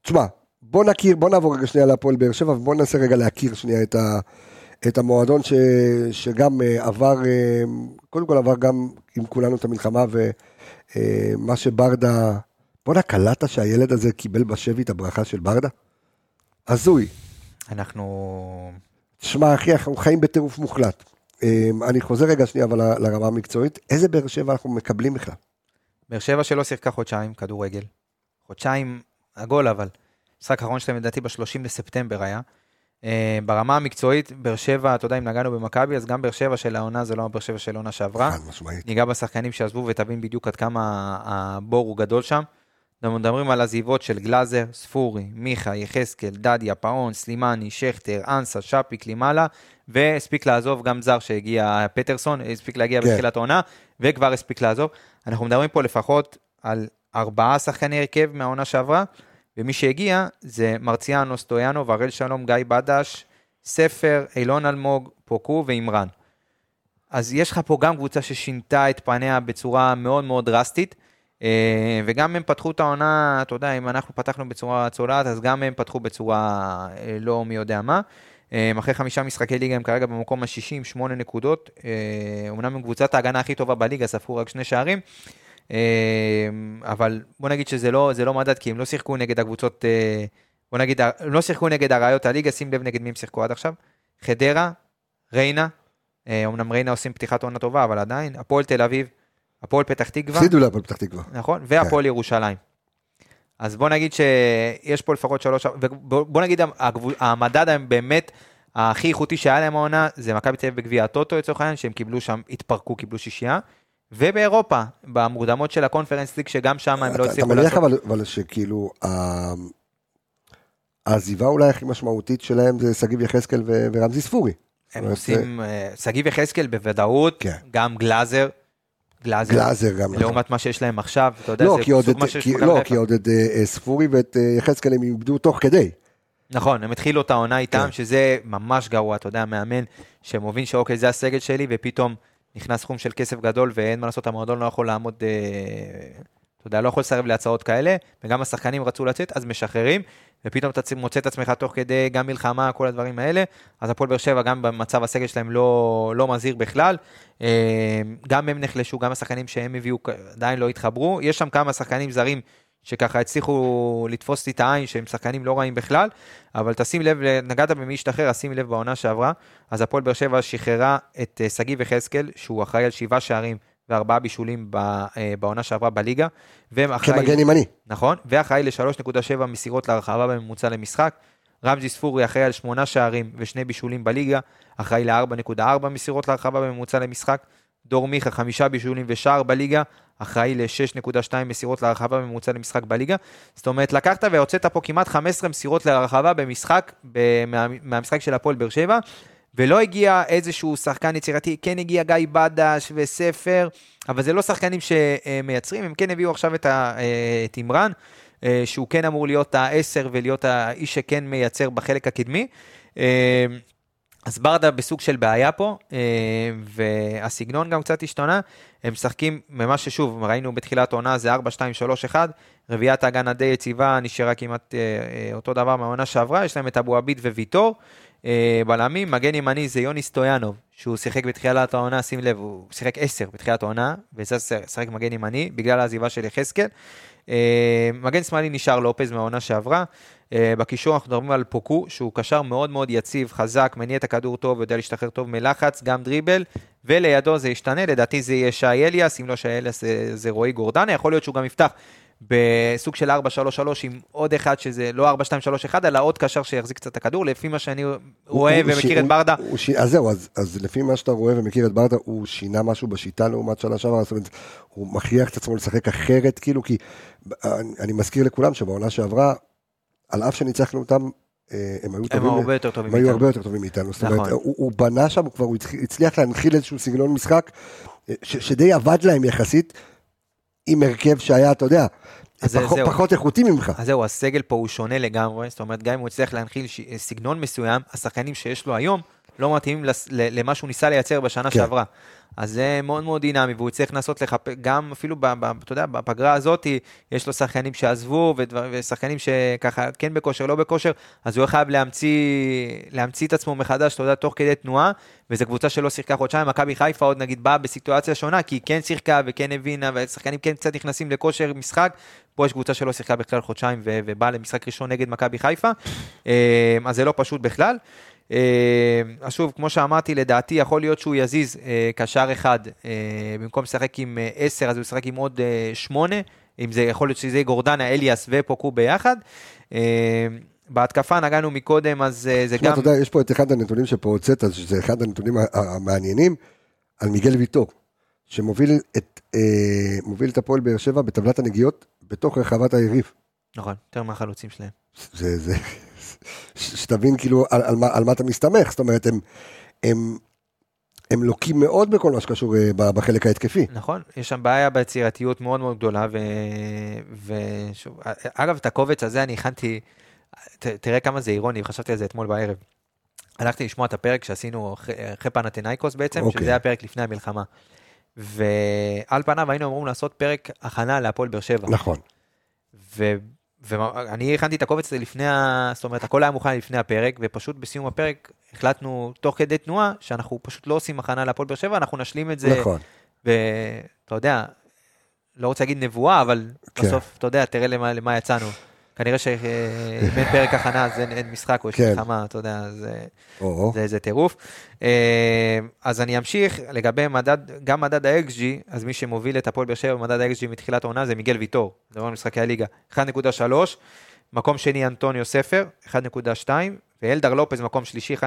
תשמע, בוא נכיר, בוא נעבור רגע שנייה להפועל באר שבע, ובוא ננסה רגע להכיר שנייה את, ה, את המועדון ש, שגם uh, עבר, קודם כל עבר גם עם כולנו את המלחמה, ומה שברדה, בואנה, קלטת שהילד הזה קיבל בשבי את הברכה של ברדה? הזוי. אנחנו... תשמע, אחי, אנחנו חיים בטירוף מוחלט. Um, אני חוזר רגע שנייה אבל לרמה המקצועית, איזה באר שבע אנחנו מקבלים בכלל? באר שבע שלא שיחקה חודשיים, כדורגל. חודשיים עגול, אבל. משחק האחרון שלהם לדעתי ב-30 לספטמבר היה. Uh, ברמה המקצועית, באר שבע, אתה יודע, אם נגענו במכבי, אז גם באר שבע של העונה זה לא באר שבע של העונה שעברה. חד משמעית. ניגע בשחקנים שעזבו ותבין בדיוק עד כמה הבור הוא גדול שם. אנחנו מדברים על עזיבות של גלאזר, ספורי, מיכה, יחזקאל, דדיה, פאון, סלימני, שכטר, אנסה, שפיק, לימאלה, והספיק לעזוב גם זר שהגיע, פטרסון, הספיק להגיע כן. בתחילת העונה, וכבר הספיק לעזוב. אנחנו מדברים פה לפחות על ארבעה שחקני הרכב מהעונה שעברה, ומי שהגיע זה מרציאנו, סטויאנו, והראל שלום, גיא בדש, ספר, אילון אלמוג, פוקו ואימרן. אז יש לך פה גם קבוצה ששינתה את פניה בצורה מאוד מאוד דרסטית, וגם הם פתחו את העונה, אתה יודע, אם אנחנו פתחנו בצורה צולעת, אז גם הם פתחו בצורה אה, לא מי יודע מה. אה, אחרי חמישה משחקי ליגה הם כרגע במקום השישי עם שמונה נקודות. אומנם הם קבוצת ההגנה הכי טובה בליגה, ספרו רק שני שערים. אבל בוא נגיד שזה לא, לא מדד, כי הם לא שיחקו נגד הקבוצות, בוא נגיד, הם לא שיחקו נגד אריות הליגה, שים לב נגד מי הם שיחקו עד עכשיו. חדרה, ריינה, אמנם ריינה עושים פתיחת עונה טובה, אבל עדיין, הפועל תל אביב, הפועל פתח תקווה. הפסידו להפועל פתח תקווה. נכון, והפועל כן. ירושלים. אז בוא נגיד שיש פה לפחות שלוש, ובוא נגיד המדד הם באמת הכי איכותי שהיה להם העונה, זה מכבי תל אביב בגביע הטוטו לצורך העניין, שהם קיבלו שם, התפרקו, קיבלו שישייה. ובאירופה, במוקדמות של הקונפרנס ליג, שגם שם הם לא הצליחו לעשות. אתה מניח אבל שכאילו, העזיבה אולי הכי משמעותית שלהם זה שגיב יחזקאל ורמזי ספורי. הם עושים, אה, שגיב יחזקאל בוודאות, כן. גם גלאזר, גלאזר, גלאזר גם. לעומת נכון. מה שיש להם עכשיו, אתה יודע, לא, זה סוג מה שיש לא, כי עוד את אה, ספורי ואת אה, יחזקאל הם איבדו תוך כדי. נכון, הם התחילו את העונה איתם, כן. שזה ממש גרוע, אתה יודע, מאמן שמובין שאוקיי, זה הסגל שלי, ופתאום נכנס סכום של כסף גדול, ואין מה לעשות, המועדון לא יכול לעמוד, אה, אתה יודע, לא יכול לסרב להצעות כאלה, וגם השחקנים רצו לצאת, אז משחררים, ופתאום אתה מוצא את עצמך תוך כדי גם מלחמה, כל הדברים האלה, אז הפועל באר שבע, גם במצב הסגל שלהם לא, לא מזהיר בכלל. אה, גם הם נחלשו, גם השחקנים שהם הביאו עדיין לא התחברו. יש שם כמה שחקנים זרים שככה הצליחו לתפוס לי את העין, שהם שחקנים לא רעים בכלל, אבל תשים לב, נגעת במי השתחרר, אז שים לב בעונה שעברה, אז הפועל באר שבע שחררה את אה, שגיב יחזקאל, שהוא אחראי על שבעה שערים וארבעה בישולים אה, בעונה שעברה בליגה. כמגן ימני. נכון, ואחראי ל-3.7 מסירות להרחבה בממוצע למשחק. רמזי ספורי אחראי על שמונה שערים ושני בישולים בליגה, אחראי ל-4.4 מסירות להרחבה בממוצע למשחק. דור מיכה, חמישה בישולים ושער בליגה, אחראי ל-6.2 מסירות להרחבה בממוצע למשחק בליגה. זאת אומרת, לקחת והוצאת פה כמעט 15 מסירות להרחבה במשחק, מה, מהמשחק של הפועל באר שבע, ולא הגיע איזשהו שחקן יצירתי, כן הגיע גיא בדש וספר, אבל זה לא שחקנים שמייצרים, הם כן הביאו עכשיו את אימרן, אה, שהוא כן אמור להיות העשר ולהיות האיש שכן מייצר בחלק הקדמי. אה, אז ברדה בסוג של בעיה פה, אה, והסגנון גם קצת השתנה. הם משחקים ממה ששוב, ראינו בתחילת העונה, זה 4, 2, 3, 1. רביעיית ההגנה די יציבה, נשארה כמעט אותו דבר מהעונה שעברה. יש להם את אבו עביד וויטור. בלמים, מגן ימני זה יוני סטויאנוב, שהוא שיחק בתחילת העונה, שים לב, הוא שיחק 10 בתחילת העונה, וזה שיחק מגן ימני, בגלל העזיבה של יחזקאל. מגן שמאלי נשאר לופז מהעונה שעברה. בקישור אנחנו מדברים על פוקו, שהוא קשר מאוד מאוד יציב, חזק, מניע את הכדור טוב, יודע להשתחרר טוב מלחץ, גם דריבל, ולידו זה ישתנה, לדעתי זה יהיה שי אליאס, אם לא שי אליאס זה, זה רועי גורדנה, יכול להיות שהוא גם יפתח בסוג של 4-3-3 עם עוד אחד שזה לא 4-2-3-1, אלא עוד קשר שיחזיק קצת את הכדור, לפי מה שאני רואה הוא, ומכיר הוא, את ברדה. הוא, הוא, אז זהו, אז, אז לפי מה שאתה רואה ומכיר את ברדה, הוא שינה משהו בשיטה לעומת שנה שעברה, זאת אומרת, הוא מכריח את עצמו לשחק אחרת, כאילו, כי אני, אני מזכיר לכולם שבעונה שעברה, על אף שניצחנו אותם, אה, הם היו טובים, הם הרבה יותר טובים. הם היו הרבה יותר טובים מאיתנו, זאת אומרת, נכון. הוא, הוא בנה שם, הוא כבר הצליח להנחיל איזשהו סגנון משחק, אה, ש, שדי עבד להם יחסית, עם הרכב שהיה, אתה יודע, פחות, פחות איכותי ממך. אז זהו, הסגל פה הוא שונה לגמרי, זאת אומרת, גם אם הוא הצליח להנחיל ש... סגנון מסוים, השחקנים שיש לו היום לא מתאימים למה שהוא ניסה לייצר בשנה כן. שעברה. אז זה מאוד מאוד דינמי, והוא צריך לנסות לחפש, גם אפילו, ב, ב, אתה יודע, בפגרה הזאת, יש לו שחקנים שעזבו, ודבר, ושחקנים שככה כן בכושר, לא בכושר, אז הוא חייב להמציא, להמציא את עצמו מחדש, אתה יודע, תוך כדי תנועה, וזו קבוצה שלא שיחקה חודשיים, מכבי חיפה עוד נגיד באה בסיטואציה שונה, כי היא כן שיחקה וכן הבינה, והשחקנים כן קצת נכנסים לכושר משחק, פה יש קבוצה שלא שיחקה בכלל חודשיים, ובאה למשחק ראשון נגד מכבי חיפה, אה, אז זה לא פשוט בכלל. אה, אז שוב, כמו שאמרתי, לדעתי יכול להיות שהוא יזיז אה, קשר אחד, אה, במקום לשחק עם 10, אז הוא ישחק עם עוד 8, אם זה יכול להיות שזה יהיה גורדנה, אליאס ופוקו ביחד. בהתקפה נגענו מקודם, אז זה גם... אתה יודע, יש פה את אחד הנתונים שפה הוצאת, שזה אחד הנתונים המעניינים, על מיגל ויטור, שמוביל את, אה, את הפועל באר שבע בטבלת הנגיעות בתוך רחבת היריב. נכון, יותר מהחלוצים שלהם. זה, זה, שתבין כאילו על, על, מה, על מה אתה מסתמך, זאת אומרת, הם, הם, הם לוקים מאוד בכל מה שקשור אה, בחלק ההתקפי. נכון, יש שם בעיה ביצירתיות מאוד מאוד גדולה, ו... ושוב, אגב, את הקובץ הזה אני הכנתי, ת, תראה כמה זה אירוני, חשבתי על זה אתמול בערב. הלכתי לשמוע את הפרק שעשינו אחרי פנתנאיקוס בעצם, אוקיי. שזה היה פרק לפני המלחמה. ועל פניו היינו אמורים לעשות פרק הכנה להפועל באר שבע. נכון. ו... ואני הכנתי את הקובץ הזה לפני, ה... זאת אומרת, הכל היה מוכן לפני הפרק, ופשוט בסיום הפרק החלטנו, תוך כדי תנועה, שאנחנו פשוט לא עושים הכנה להפועל באר שבע, אנחנו נשלים את זה. נכון. ואתה יודע, לא רוצה להגיד נבואה, אבל כן. בסוף, אתה יודע, תראה למה, למה יצאנו. כנראה שאם אין פרק הכנה אז אין, אין משחק או יש כן. מלחמה, אתה יודע, זה, זה, זה טירוף. אה, אז אני אמשיך, לגבי מדד, גם מדד ה-XG, אז מי שמוביל את הפועל באר שבע במדד ה-XG מתחילת העונה זה מיגל ויטור, מדבר על משחקי הליגה, 1.3, מקום שני אנטוניו ספר, 1.2, ואלדר לופז מקום שלישי, 1.15.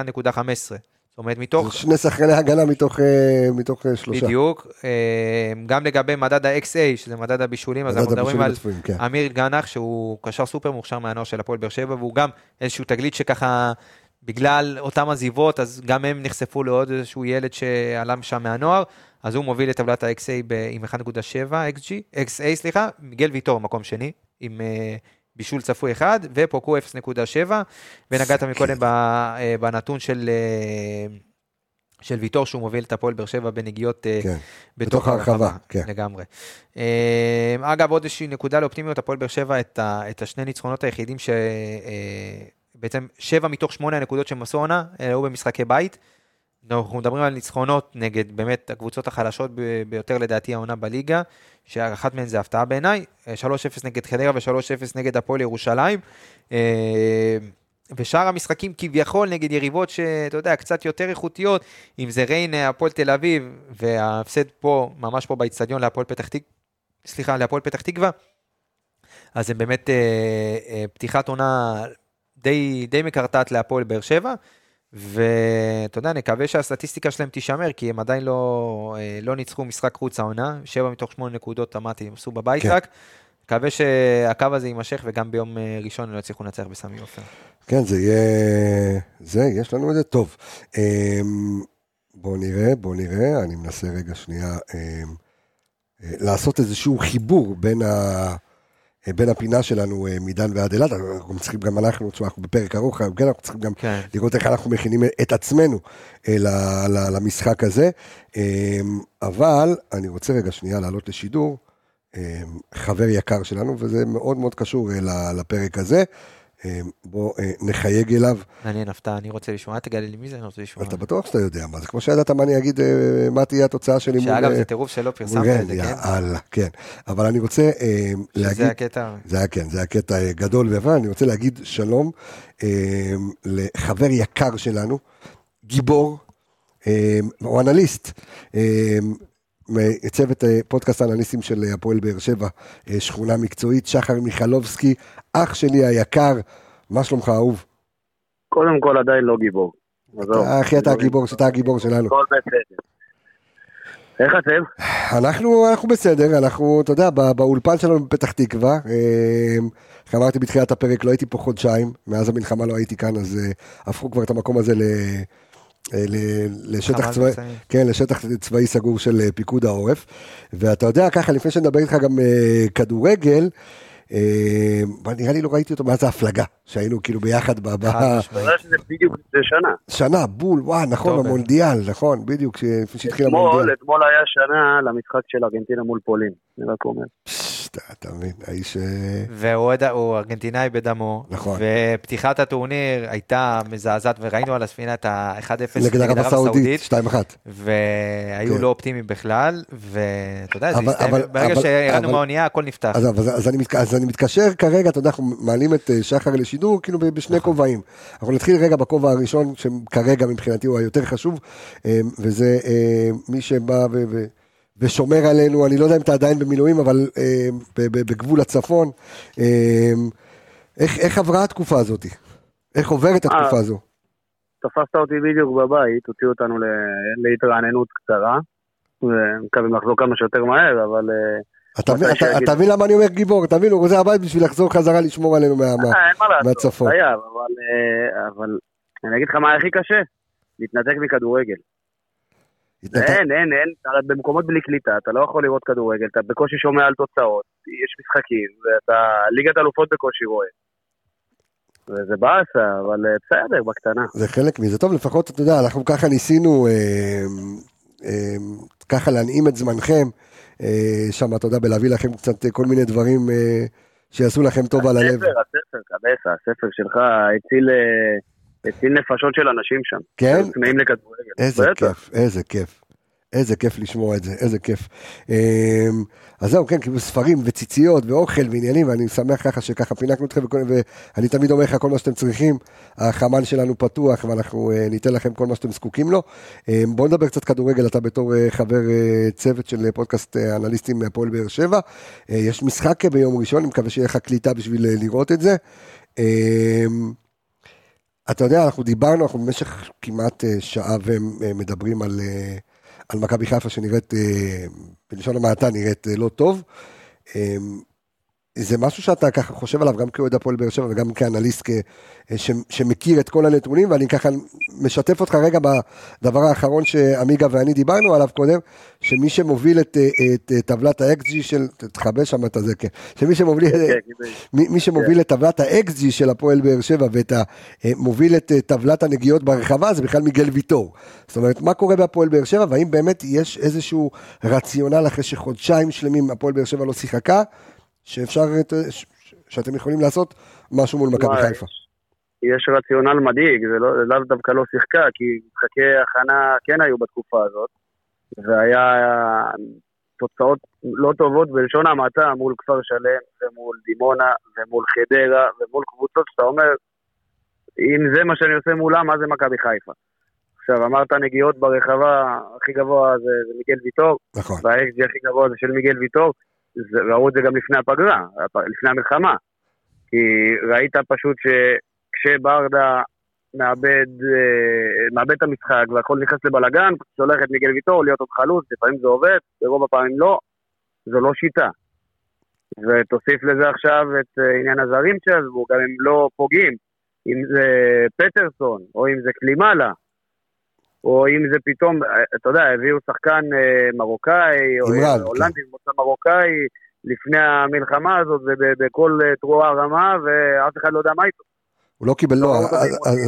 זאת אומרת, מתוך... שני שחקני הגנה מתוך, אה, מתוך אה, שלושה. בדיוק. אה, גם לגבי מדד ה-XA, שזה מדד הבישולים, אז אנחנו מדברים על הצפויים, כן. אמיר גנח, שהוא קשר סופר מוכשר מהנוער של הפועל באר שבע, והוא גם איזשהו תגלית שככה, בגלל אותם עזיבות, אז גם הם נחשפו לעוד איזשהו ילד שעלה שם מהנוער, אז הוא מוביל את טבלת ה-XA עם 1.7 XG, XA, סליחה, מיגל ויטור מקום שני, עם בישול צפוי אחד, ופוקו 0.7, ונגעת מקודם בנתון של... של ויטור שהוא מוביל את הפועל באר שבע בנגיעות כן, בתוך, בתוך הרחבה, כן. לגמרי. אגב, עוד איזושהי נקודה לאופטימיות, הפועל באר שבע את, ה, את השני ניצחונות היחידים שבעצם שבע מתוך שמונה הנקודות שהם עשו עונה, היו במשחקי בית. אנחנו מדברים על ניצחונות נגד באמת הקבוצות החלשות ביותר לדעתי העונה בליגה, שאחת מהן זה הפתעה בעיניי, 3-0 נגד חדרה ו-3-0 נגד הפועל ירושלים. אה, ושאר המשחקים כביכול נגד יריבות שאתה יודע, קצת יותר איכותיות, אם זה ריינה, הפועל תל אביב, וההפסד פה, ממש פה באיצטדיון להפועל פתח תקווה, סליחה, להפועל פתח תקווה, אז זה באמת אה, אה, פתיחת עונה די, די מקרטעת להפועל באר שבע. ואתה יודע, נקווה שהסטטיסטיקה שלהם תישמר, כי הם עדיין לא, אה, לא ניצחו משחק חוץ העונה, שבע מתוך שמונה נקודות, אמרתי, הם עשו בבית כן. רק. מקווה שהקו הזה יימשך, וגם ביום אה, ראשון לא יצליחו לנצח בסמי עופר. כן, זה יהיה... זה, יש לנו את זה טוב. אמ, בואו נראה, בואו נראה, אני מנסה רגע שנייה אמ, אה, לעשות איזשהו חיבור בין ה... אה, בין הפינה שלנו אה, מדן ועד אילת, אנחנו צריכים גם אנחנו, תשמע, אנחנו בפרק ארוך, כן, אנחנו צריכים גם כן. לראות איך אנחנו מכינים את עצמנו אה, למשחק הזה. אבל אני רוצה רגע שנייה לעלות לשידור, חבר יקר שלנו, וזה מאוד מאוד קשור לפרק הזה. בוא נחייג אליו. מעניין, הפתעה, אני רוצה לשמוע, תגלה לי מי זה, אני רוצה לשמוע. אתה בטוח שאתה יודע מה זה, כמו שידעת מה אני אגיד, מה תהיה התוצאה שלי מול... שאגב, זה טירוף שלא פרסמת את זה, כן? יאללה, כן. אבל אני רוצה להגיד... שזה הקטע. זה היה, כן, זה היה קטע גדול ויפה, אני רוצה להגיד שלום לחבר יקר שלנו, גיבור, הוא אנליסט. מצוות פודקאסט האנליסטים של הפועל באר שבע, שכונה מקצועית, שחר מיכלובסקי, אח שלי היקר, מה שלומך אהוב? קודם כל עדיין לא גיבור. אחי אתה הגיבור, שאתה הגיבור שלנו. הכל בסדר. איך אתם? אנחנו, אנחנו בסדר, אנחנו, אתה יודע, באולפן שלנו בפתח תקווה, איך אמרתי בתחילת הפרק, לא הייתי פה חודשיים, מאז המלחמה לא הייתי כאן, אז הפכו כבר את המקום הזה ל... לשטח צבאי, כן, לשטח צבאי סגור של פיקוד העורף. ואתה יודע, ככה, לפני שנדבר איתך גם כדורגל, נראה לי לא ראיתי אותו מאז ההפלגה, שהיינו כאילו ביחד ב... שזה בדיוק שנה. שנה, בול, וואי, נכון, המונדיאל, נכון, בדיוק, לפני שהתחיל המונדיאל. אתמול היה שנה למשחק של ארגנטינה מול פולין, אני רק אומר. אתה מבין, האיש... והוא ארגנטינאי בדמו, נכון. ופתיחת הטורניר הייתה מזעזעת, וראינו על הספינה את ה-1-0 נגד ערב הסעודית, 2-1. והיו לא אופטימיים בכלל, ואתה יודע, ברגע שירדנו מהאונייה, הכל נפתח. אז אני מתקשר כרגע, אתה יודע, אנחנו מעלים את שחר לשידור, כאילו בשני כובעים. אנחנו נתחיל רגע בכובע הראשון, שכרגע מבחינתי הוא היותר חשוב, וזה מי שבא ו... ושומר עלינו, אני לא יודע אם אתה עדיין במילואים, אבל אה, בגבול הצפון. אה, איך, איך עברה התקופה הזאת? איך עוברת התקופה הזו? תפסת אותי בדיוק בבית, הוציאו אותנו להתרעננות קצרה, ומקווים לחזור כמה שיותר מהר, אבל... אתה מבין למה אני אומר גיבור, אתה מבין, הוא רוצה הבית בשביל לחזור חזרה לשמור עלינו מהצפון. חייב, אבל אני אגיד לך מה הכי קשה, להתנתק מכדורגל. אין, אין, אין, במקומות בלי קליטה, אתה לא יכול לראות כדורגל, אתה בקושי שומע על תוצאות, יש משחקים, ואתה ליגת אלופות בקושי רואה. וזה באסה, אבל אה, בסדר, בקטנה. זה חלק מזה. טוב, לפחות, אתה יודע, אנחנו ככה ניסינו אה, אה, ככה להנעים את זמנכם, אה, שם, אתה יודע, בלהביא לכם קצת כל מיני דברים אה, שיעשו לכם טוב על הלב. הספר, הספר, הספר שלך הציל... הציל נפשות של אנשים שם. כן? צמאים לכדורגל. איזה. כיף, איזה כיף. איזה כיף לשמוע את זה, איזה כיף. אמ, אז זהו, כן, כאילו ספרים וציציות ואוכל ועניינים, ואני שמח ככה שככה פינקנו אתכם, ואני תמיד אומר לך כל מה שאתם צריכים, החמ"ל שלנו פתוח, ואנחנו אה, ניתן לכם כל מה שאתם זקוקים לו. אמ, בואו נדבר קצת כדורגל, אתה בתור אה, חבר אה, צוות של פודקאסט אנליסטים מהפועל באר שבע. יש משחק ביום ראשון, אני מקווה שיהיה לך קליטה בשביל לראות את זה. אתה יודע, אנחנו דיברנו, אנחנו במשך כמעט שעה ומדברים על... על מכבי חיפה שנראית, אה, בלשון המעטה, נראית אה, לא טוב. אה, זה משהו שאתה ככה חושב עליו גם כאוהד הפועל באר שבע וגם כאנליסט ש, שמכיר את כל הנתונים ואני ככה משתף אותך רגע בדבר האחרון שעמיגה ואני דיברנו עליו קודם שמי שמוביל את, את, את טבלת האקסג'י של תכבה שם את הזה כן. שמי שמוביל, כן, כן, מי, מי שמוביל את טבלת האקסג'י של הפועל באר שבע ואת מוביל את טבלת הנגיעות ברחבה זה בכלל מיגל ויטור. זאת אומרת מה קורה בהפועל באר שבע והאם באמת יש איזשהו רציונל אחרי שחודשיים שלמים הפועל באר שבע לא שיחקה שאפשר, שאתם יכולים לעשות משהו מול מכבי חיפה. יש רציונל מדאיג, זה לאו לא דווקא לא שיחקה, כי משחקי הכנה כן היו בתקופה הזאת, והיה תוצאות לא טובות בלשון המעטה מול כפר שלם ומול דימונה ומול חדרה ומול קבוצות שאתה אומר, אם זה מה שאני עושה מולם, מה זה מכבי חיפה? עכשיו, אמרת נגיעות ברחבה, הכי גבוה זה, זה מיגל ויטור, נכון. והאקסג'י הכי גבוה זה של מיגל ויטור, ראו את זה גם לפני הפגרה, לפני המלחמה. כי ראית פשוט שכשברדה מאבד, אה, מאבד את המשחק והכל נכנס לבלאגן, שולח את מיגל ויטור להיות עוד חלוץ, לפעמים זה עובד, ברוב הפעמים לא, זו לא שיטה. ותוסיף לזה עכשיו את אה, עניין הזרים שעזבו, גם אם לא פוגעים, אם זה פטרסון, או אם זה קלימאלה, או אם זה פתאום, אתה יודע, הביאו שחקן אה, מרוקאי, או כן. הולנדי, מוצא מרוקאי, לפני המלחמה הזאת, ובכל אה, תרועה רמה, ואף אחד לא יודע מה איתו. הוא לא קיבל, לא,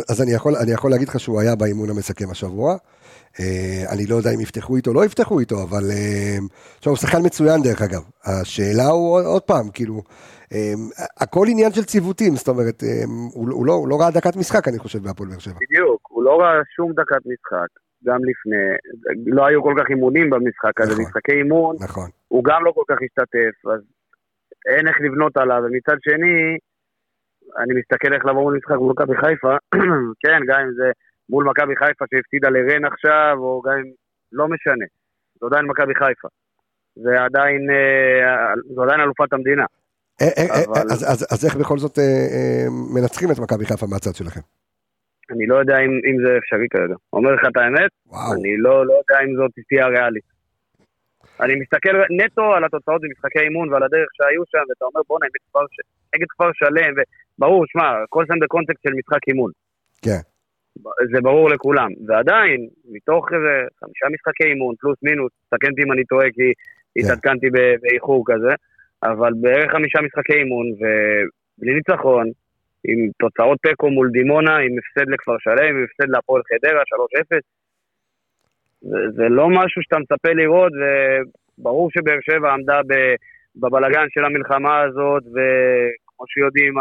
אז אני יכול להגיד לך שהוא היה באימון המסכם השבוע. אה, אני לא יודע אם יפתחו איתו, לא יפתחו איתו, אבל... עכשיו, הוא שחקן מצוין דרך אגב. השאלה הוא עוד פעם, כאילו, הכל עניין של ציוותים, זאת אומרת, הוא לא, הוא לא ראה דקת משחק, אני חושב, בהפועל באר שבע. בדיוק, לא ראה שום דקת משחק. גם לפני, לא היו כל כך אימונים במשחק הזה, נכון, משחקי אימון, נכון. הוא גם לא כל כך השתתף, אז אין איך לבנות עליו, ומצד שני, אני מסתכל איך לעבור מול משחק מול מכבי חיפה, כן, גם אם זה מול מכבי חיפה שהפסידה לרן עכשיו, או גם אם, לא משנה, זו עדיין מכבי חיפה. זה עדיין, אה, זו עדיין אלופת המדינה. אה, אה, אבל... אז, אז, אז איך בכל זאת מנצחים את מכבי חיפה מהצד שלכם? אני לא יודע אם, אם זה אפשרי כרגע. אומר לך את האמת, וואו. אני לא, לא יודע אם זאת תהיה הריאלית. אני מסתכל נטו על התוצאות במשחקי אימון ועל הדרך שהיו שם, ואתה אומר בואנה, נגד כפר, נגד כפר שלם, וברור, שמע, כל זה בקונטקסט של משחק אימון. כן. זה ברור לכולם. ועדיין, מתוך איזה חמישה משחקי אימון, פלוס מינוס, תקן אותי אם אני טועה, כי כן. התעדכנתי באיחור כזה, אבל בערך חמישה משחקי אימון, ובלי ניצחון, עם תוצאות תיקו מול דימונה, עם הפסד לכפר שלם, עם הפסד להפועל חדרה, 3-0. זה, זה לא משהו שאתה מצפה לראות, וברור שבאר שבע עמדה בבלגן של המלחמה הזאת, וכמו שיודעים,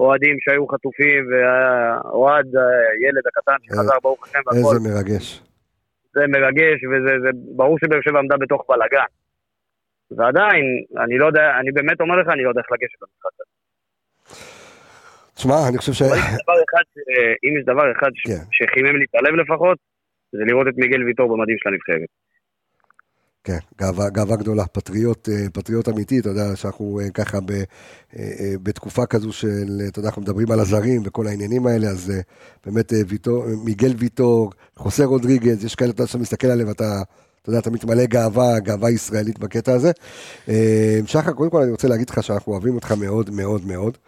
האוהדים שהיו חטופים, והאוהד, הילד הקטן שחזר ברוך השם והכל. איזה מרגש. זה מרגש, וזה ברור שבאר שבע עמדה בתוך בלגן. ועדיין, אני לא יודע, אני באמת אומר לך, אני לא יודע איך לגשת למשחק הזה. תשמע, אני חושב ש... אם יש דבר אחד כן. שחימם לי את הלב לפחות, זה לראות את מיגל ויטור במדים של הנבחרת. כן, גאווה, גאווה גדולה, פטריוט, אה, פטריוט אמיתי, אתה יודע שאנחנו אה, ככה ב, אה, בתקופה כזו של, אתה יודע, אנחנו מדברים על הזרים וכל העניינים האלה, אז באמת ויטור, מיגל ויטור, חוסה רודריגז, יש כאלה שאתה מסתכל עליהם, אתה, אתה יודע, אתה מתמלא גאווה, גאווה ישראלית בקטע הזה. אה, שחר, קודם כל אני רוצה להגיד לך שאנחנו אוהבים אותך מאוד מאוד מאוד,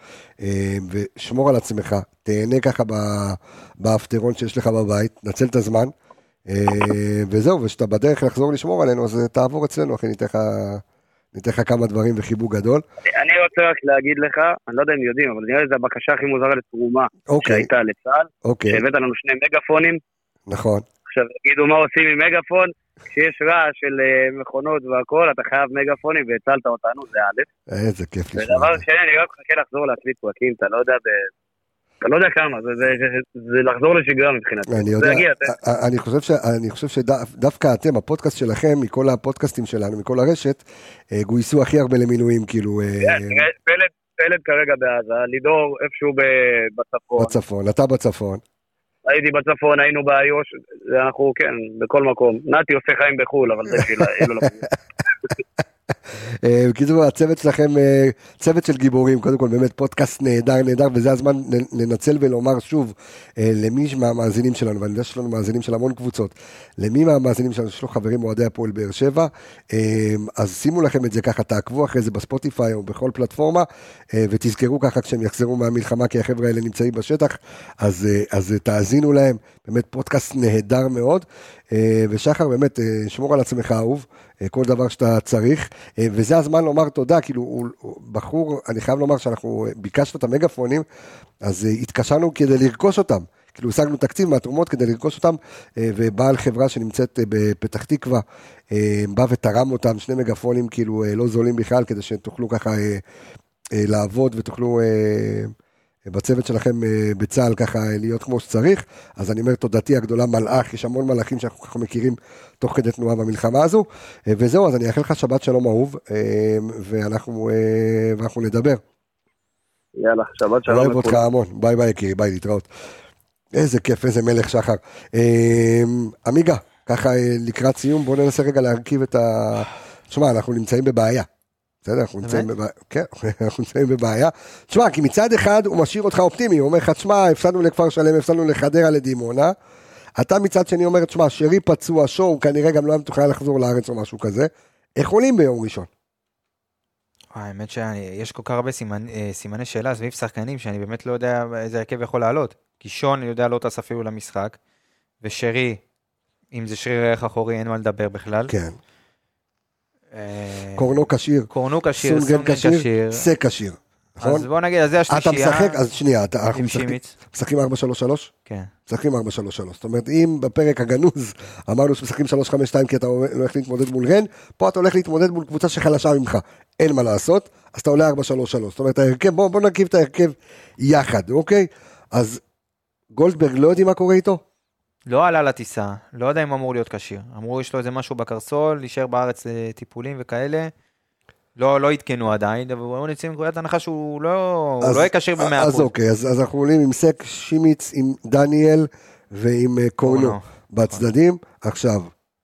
אה, ושמור על עצמך, תהנה ככה באפטרון שיש לך בבית, נצל את הזמן, אה, וזהו, וכשאתה בדרך לחזור לשמור עלינו, אז תעבור אצלנו, אחי, ניתן לך... ניתן לך כמה דברים וחיבוק גדול. אני רוצה רק להגיד לך, אני לא יודע אם יודעים, אבל נראה לי זו הבקשה הכי מוזרה לתרומה אוקיי. שהייתה לצה"ל, אוקיי. שהבאת לנו שני מגאפונים. נכון. עכשיו תגידו מה עושים עם מגאפון, כשיש רעש של אה, מכונות והכל, אתה חייב מגאפונים והצלת אותנו, זה א'. איזה כיף לשמוע. ודבר שני, אני רק מחכה לחזור להקליט פרקים, אתה לא יודע ב... אתה לא יודע כמה, זה, זה, זה, זה לחזור לשגרה מבחינתי. אני יודע, אני חושב, ש, אני חושב שדווקא אתם, הפודקאסט שלכם, מכל הפודקאסטים שלנו, מכל הרשת, אה, גויסו הכי הרבה למילואים, כאילו... אה, כן, פלד, פלד כרגע בעזה, לידור איפשהו בצפון. בצפון, אתה בצפון. הייתי בצפון, היינו באיו"ש, אנחנו, כן, בכל מקום. נתי עושה חיים בחו"ל, אבל זה בשביל... אה, בקיצור, הצוות שלכם, אה, צוות של גיבורים, קודם כל באמת פודקאסט נהדר, נהדר, וזה הזמן לנצל ולומר שוב אה, למי מהמאזינים שלנו, ואני יודע שיש לנו מאזינים של המון קבוצות, למי מהמאזינים שלנו יש לו חברים אוהדי הפועל באר שבע, אז שימו לכם את זה ככה, תעקבו אחרי זה בספוטיפיי או בכל פלטפורמה, ותזכרו ככה כשהם יחזרו מהמלחמה, כי החבר'ה האלה נמצאים בשטח, אז, אז תאזינו להם, באמת פודקאסט נהדר מאוד. אה, ושחר, באמת, אה, שמור על עצמך אהוב, אה, כל דבר שאתה צריך, וזה הזמן לומר תודה, כאילו, הוא, בחור, אני חייב לומר שאנחנו ביקשנו את המגפונים, אז התקשרנו כדי לרכוש אותם. כאילו השגנו תקציב מהתרומות כדי לרכוש אותם, ובעל חברה שנמצאת בפתח תקווה, בא ותרם אותם, שני מגפונים כאילו לא זולים בכלל, כדי שתוכלו ככה לעבוד ותוכלו... בצוות שלכם אה, בצה"ל ככה להיות כמו שצריך, אז אני אומר תודתי הגדולה מלאך, יש המון מלאכים שאנחנו ככה מכירים תוך כדי תנועה במלחמה הזו, אה, וזהו, אז אני אאחל לך שבת שלום אהוב, אה, ואנחנו, ואנחנו נדבר. יאללה, שבת שלום. אוהב אותך המון, ביי ביי יקירי, ביי להתראות. איזה כיף, איזה מלך שחר. עמיגה, ככה לקראת סיום, בואו ננסה רגע להרכיב את ה... תשמע, אנחנו נמצאים בבעיה. בסדר, אנחנו נמצאים בבעיה, כן, אנחנו נמצאים בבעיה. תשמע, כי מצד אחד הוא משאיר אותך אופטימי, הוא אומר לך, תשמע, הפסדנו לכפר שלם, הפסדנו לחדרה לדימונה. אתה מצד שני אומר, תשמע, שרי פצוע, שואו, כנראה גם לא היה מתוכנן לחזור לארץ או משהו כזה. איך עולים ביום ראשון? האמת שיש כל כך הרבה סימנ... אה, סימני שאלה סביב שחקנים שאני באמת לא יודע איזה הרכב יכול לעלות. כי שון יודע לא טס אפילו למשחק, ושרי, אם זה שריר ערך אחורי, אין מה לדבר בכלל. כן. אה, קורנו כשיר, קורנו כשיר, סונגרן כשיר, סה כשיר. נכון? אז בוא נגיד, אז זה השלישייה. אתה משחק, אז שנייה, אתה- אנחנו משחקים-. משחקים 4-3-3? כן. משחקים 4-3-3. זאת אומרת, אם בפרק הגנוז אמרנו שמשחקים 3-5-2 כי אתה הולך להתמודד מול רן, פה אתה הולך להתמודד מול קבוצה שחלשה ממך. אין מה לעשות, אז אתה עולה 4-3-3. זאת אומרת, ההרכב, בוא, בוא נרכיב את ההרכב יחד, אוקיי? אז גולדברג לא יודעים מה קורה איתו? לא עלה לטיסה, לא יודע אם אמור להיות כשיר. אמרו, יש לו איזה משהו בקרסול, להישאר בארץ לטיפולים וכאלה. לא, לא עדכנו עדיין, אבל בואו נצא מנקודת הנחה שהוא לא, אז- לא יהיה כשיר ב-100%. אז אוקיי, אז, אז אנחנו עולים עם סק, שימיץ, עם דניאל ועם אה, קורנו. בצדדים. עכשיו,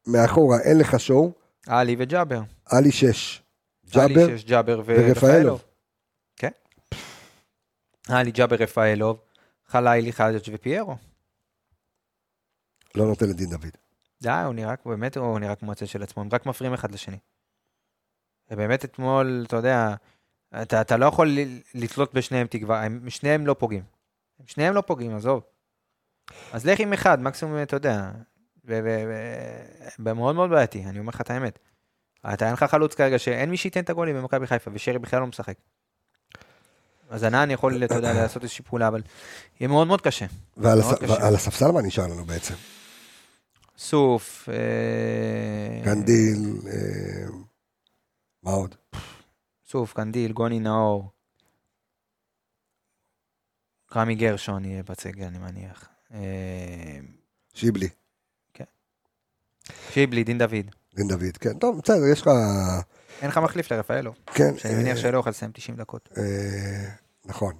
מאחורה אין לך שואו, עלי וג'אבר. עלי 6. עלי ג'אבר, שש, ג'אבר ו- ורפאלוב. ורפאלוב. כן. עלי, ג'אבר, רפאלוב, חלילי, חג'ג' ופיירו. לא נותן לדין דוד. די, הוא נראה, באמת הוא נראה כמו הצל של עצמו, הם רק מפריעים אחד לשני. ובאמת אתמול, אתה יודע, אתה, אתה לא יכול לתלות בשניהם תקווה, הם, שניהם לא פוגעים. שניהם לא פוגעים, עזוב. אז לך עם אחד, מקסימום, אתה יודע, ומאוד מאוד בעייתי, אני אומר לך את האמת. אתה אין לך חלוץ כרגע שאין מי שייתן את הגולים במכבי חיפה, ושרי בכלל לא משחק. אז ענן יכול, אתה יודע, לעשות איזושהי פעולה, אבל יהיה מאוד מאוד קשה. ועל מאוד הס... קשה. ועל הספסל מה נשאר לנו בעצם? סוף, אה, גנדיל, אה, מה עוד? סוף, קנדיל, גוני נאור. רמי גרשון יהיה בצגל, אני מניח. אה, שיבלי, שיבלי, דין דוד. דין דוד, כן, טוב, בסדר, יש לך, אין לך מחליף לרפאלו, כן, שאני מניח שלא יכול לסיים 90 דקות. נכון.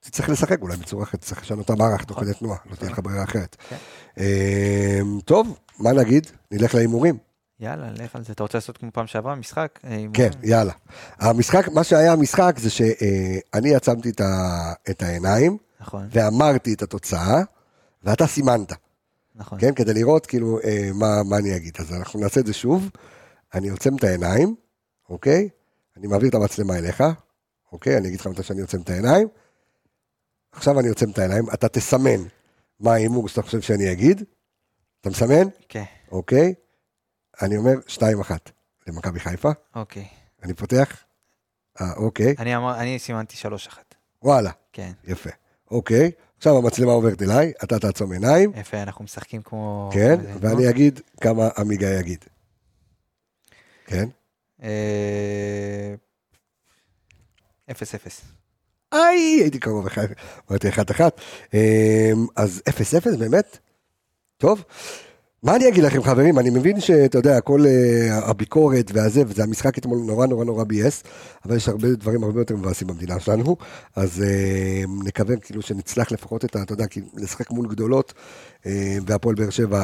צריך לשחק אולי בצורה אחרת, צריך לשנות את המערך תוך כדי תנועה, לא תהיה לך ברירה אחרת. כן. אה, טוב, מה נגיד? נלך להימורים. יאללה, לך על זה. אתה רוצה לעשות כמו פעם שעברה, משחק? אה? כן, יאללה. המשחק, מה שהיה המשחק זה שאני עצמתי את העיניים נכון, ואמרתי את התוצאה, ואתה סימנת. נכון. כן, כדי לראות כאילו אה, מה אני אגיד. אז אנחנו נעשה את זה שוב. אני עוצם את העיניים, אוקיי? אני מעביר את המצלמה אליך, אוקיי? אני אגיד לך מתי שאני עוצם את העיניים. עכשיו אני עוצם את העיניים, אתה תסמן מה ההימור שאתה חושב שאני אגיד. אתה מסמן? כן, אוקיי. אני אומר 2-1 למכבי חיפה. אוקיי. אני פותח. אה, אוקיי. אני אמר- אני סימנתי 3-1. וואלה, כן, יפה. אוקיי. עכשיו המצלמה עוברת אליי, אתה תעצום עיניים. יפה, אנחנו משחקים כמו... כן, זה, ואני נו. אגיד כמה עמיגה יגיד. כן? אה, אפס אפס. איי, הייתי קרוב אחד, אמרתי אחת אחת. אמ, אז אפס אפס באמת? טוב. מה אני אגיד לכם חברים, אני מבין שאתה יודע, כל אה, הביקורת והזה, וזה המשחק אתמול נורא נורא נורא ביאס, אבל יש הרבה דברים הרבה יותר מבאסים במדינה שלנו, אז אה, נקווה כאילו שנצלח לפחות את ה... אתה יודע, כי לשחק מול גדולות, אה, והפועל באר שבע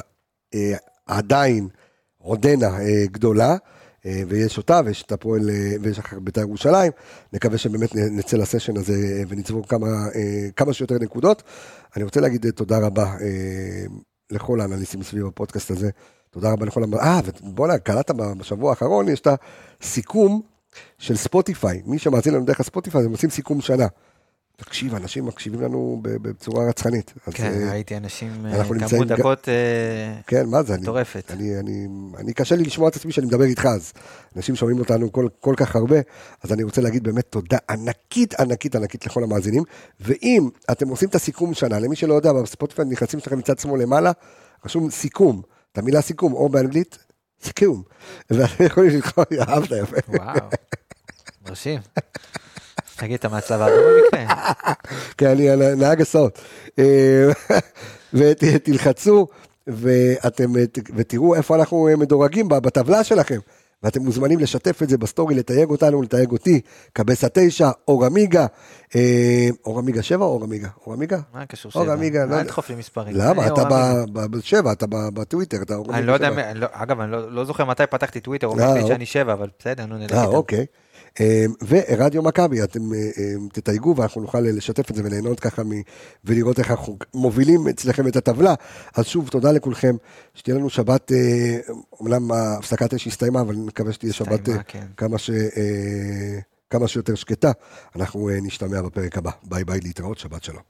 אה, עדיין עודנה אה, גדולה. אה, ויש אותה, ויש את הפועל, אה, ויש אחר בית"ר ירושלים, נקווה שבאמת נצא לסשן הזה אה, ונצבור כמה, כמה שיותר נקודות. אני רוצה להגיד תודה רבה לכל האנליסטים סביב הפודקאסט הזה, תודה רבה לכל... אה, ובוא'נה, קלטת בשבוע האחרון, יש את הסיכום של ספוטיפיי, מי שמאזין לנו דרך הספוטיפיי, הם עושים סיכום שנה. תקשיב, אנשים מקשיבים לנו בצורה רצחנית. כן, אה, ראיתי אנשים, אה, כמות דקות אה, כן, מה זה? אני- מטורפת. אני, אני, אני קשה לי לשמוע את עצמי שאני מדבר איתך, אז אנשים שומעים אותנו כל, כל כך הרבה, אז אני רוצה להגיד באמת תודה ענקית, ענקית, ענקית לכל המאזינים. ואם אתם עושים את הסיכום שנה, למי שלא יודע, בספוטיפיי נכנסים שלכם מצד שמאל למעלה, רשום סיכום, את המילה סיכום, או באנגלית, סיכום. ואתם יכולים לקרוא, אהבת יפה. וואו, מרשים. תגיד, אתה מהצלב האדום במקרה? כי אני נהג הסעות. אה, ותלחצו, ואתם, ותראו איפה אנחנו מדורגים בטבלה שלכם. ואתם מוזמנים לשתף את זה בסטורי, לתייג אותנו, לתייג אותי, קבסה תשע, אור עמיגה, אה, אור עמיגה שבע או אור עמיגה? אור עמיגה? מה קשור אור שבע? עמיגה, לא אל. תדחוף לי מספרים. למה? אתה אור בשבע, אתה בטוויטר, אתה אור אני לא יודע, שבע. לא- אגב, אני לא- לא זוכר מתי פתחתי טוויטר, אה, אומר לי אוקיי. שאני שבע, אבל בסדר, נו נלך אה. אוקיי. אה, ורדיו מכבי, אתם אה, אה, תתייגו ואנחנו נוכל לשתף את זה וליהנות ככה מ... ולראות איך אנחנו מובילים אצלכם את הטבלה. אז שוב, תודה לכולכם, שתהיה לנו שבת, אה, אומנם הפסקת אש הסתיימה, אבל אני מקווה שתהיה שבת אה, כן. כמה, ש... אה, כמה שיותר שקטה. אנחנו אה, נשתמע בפרק הבא. ביי ביי, להתראות, שבת שלום.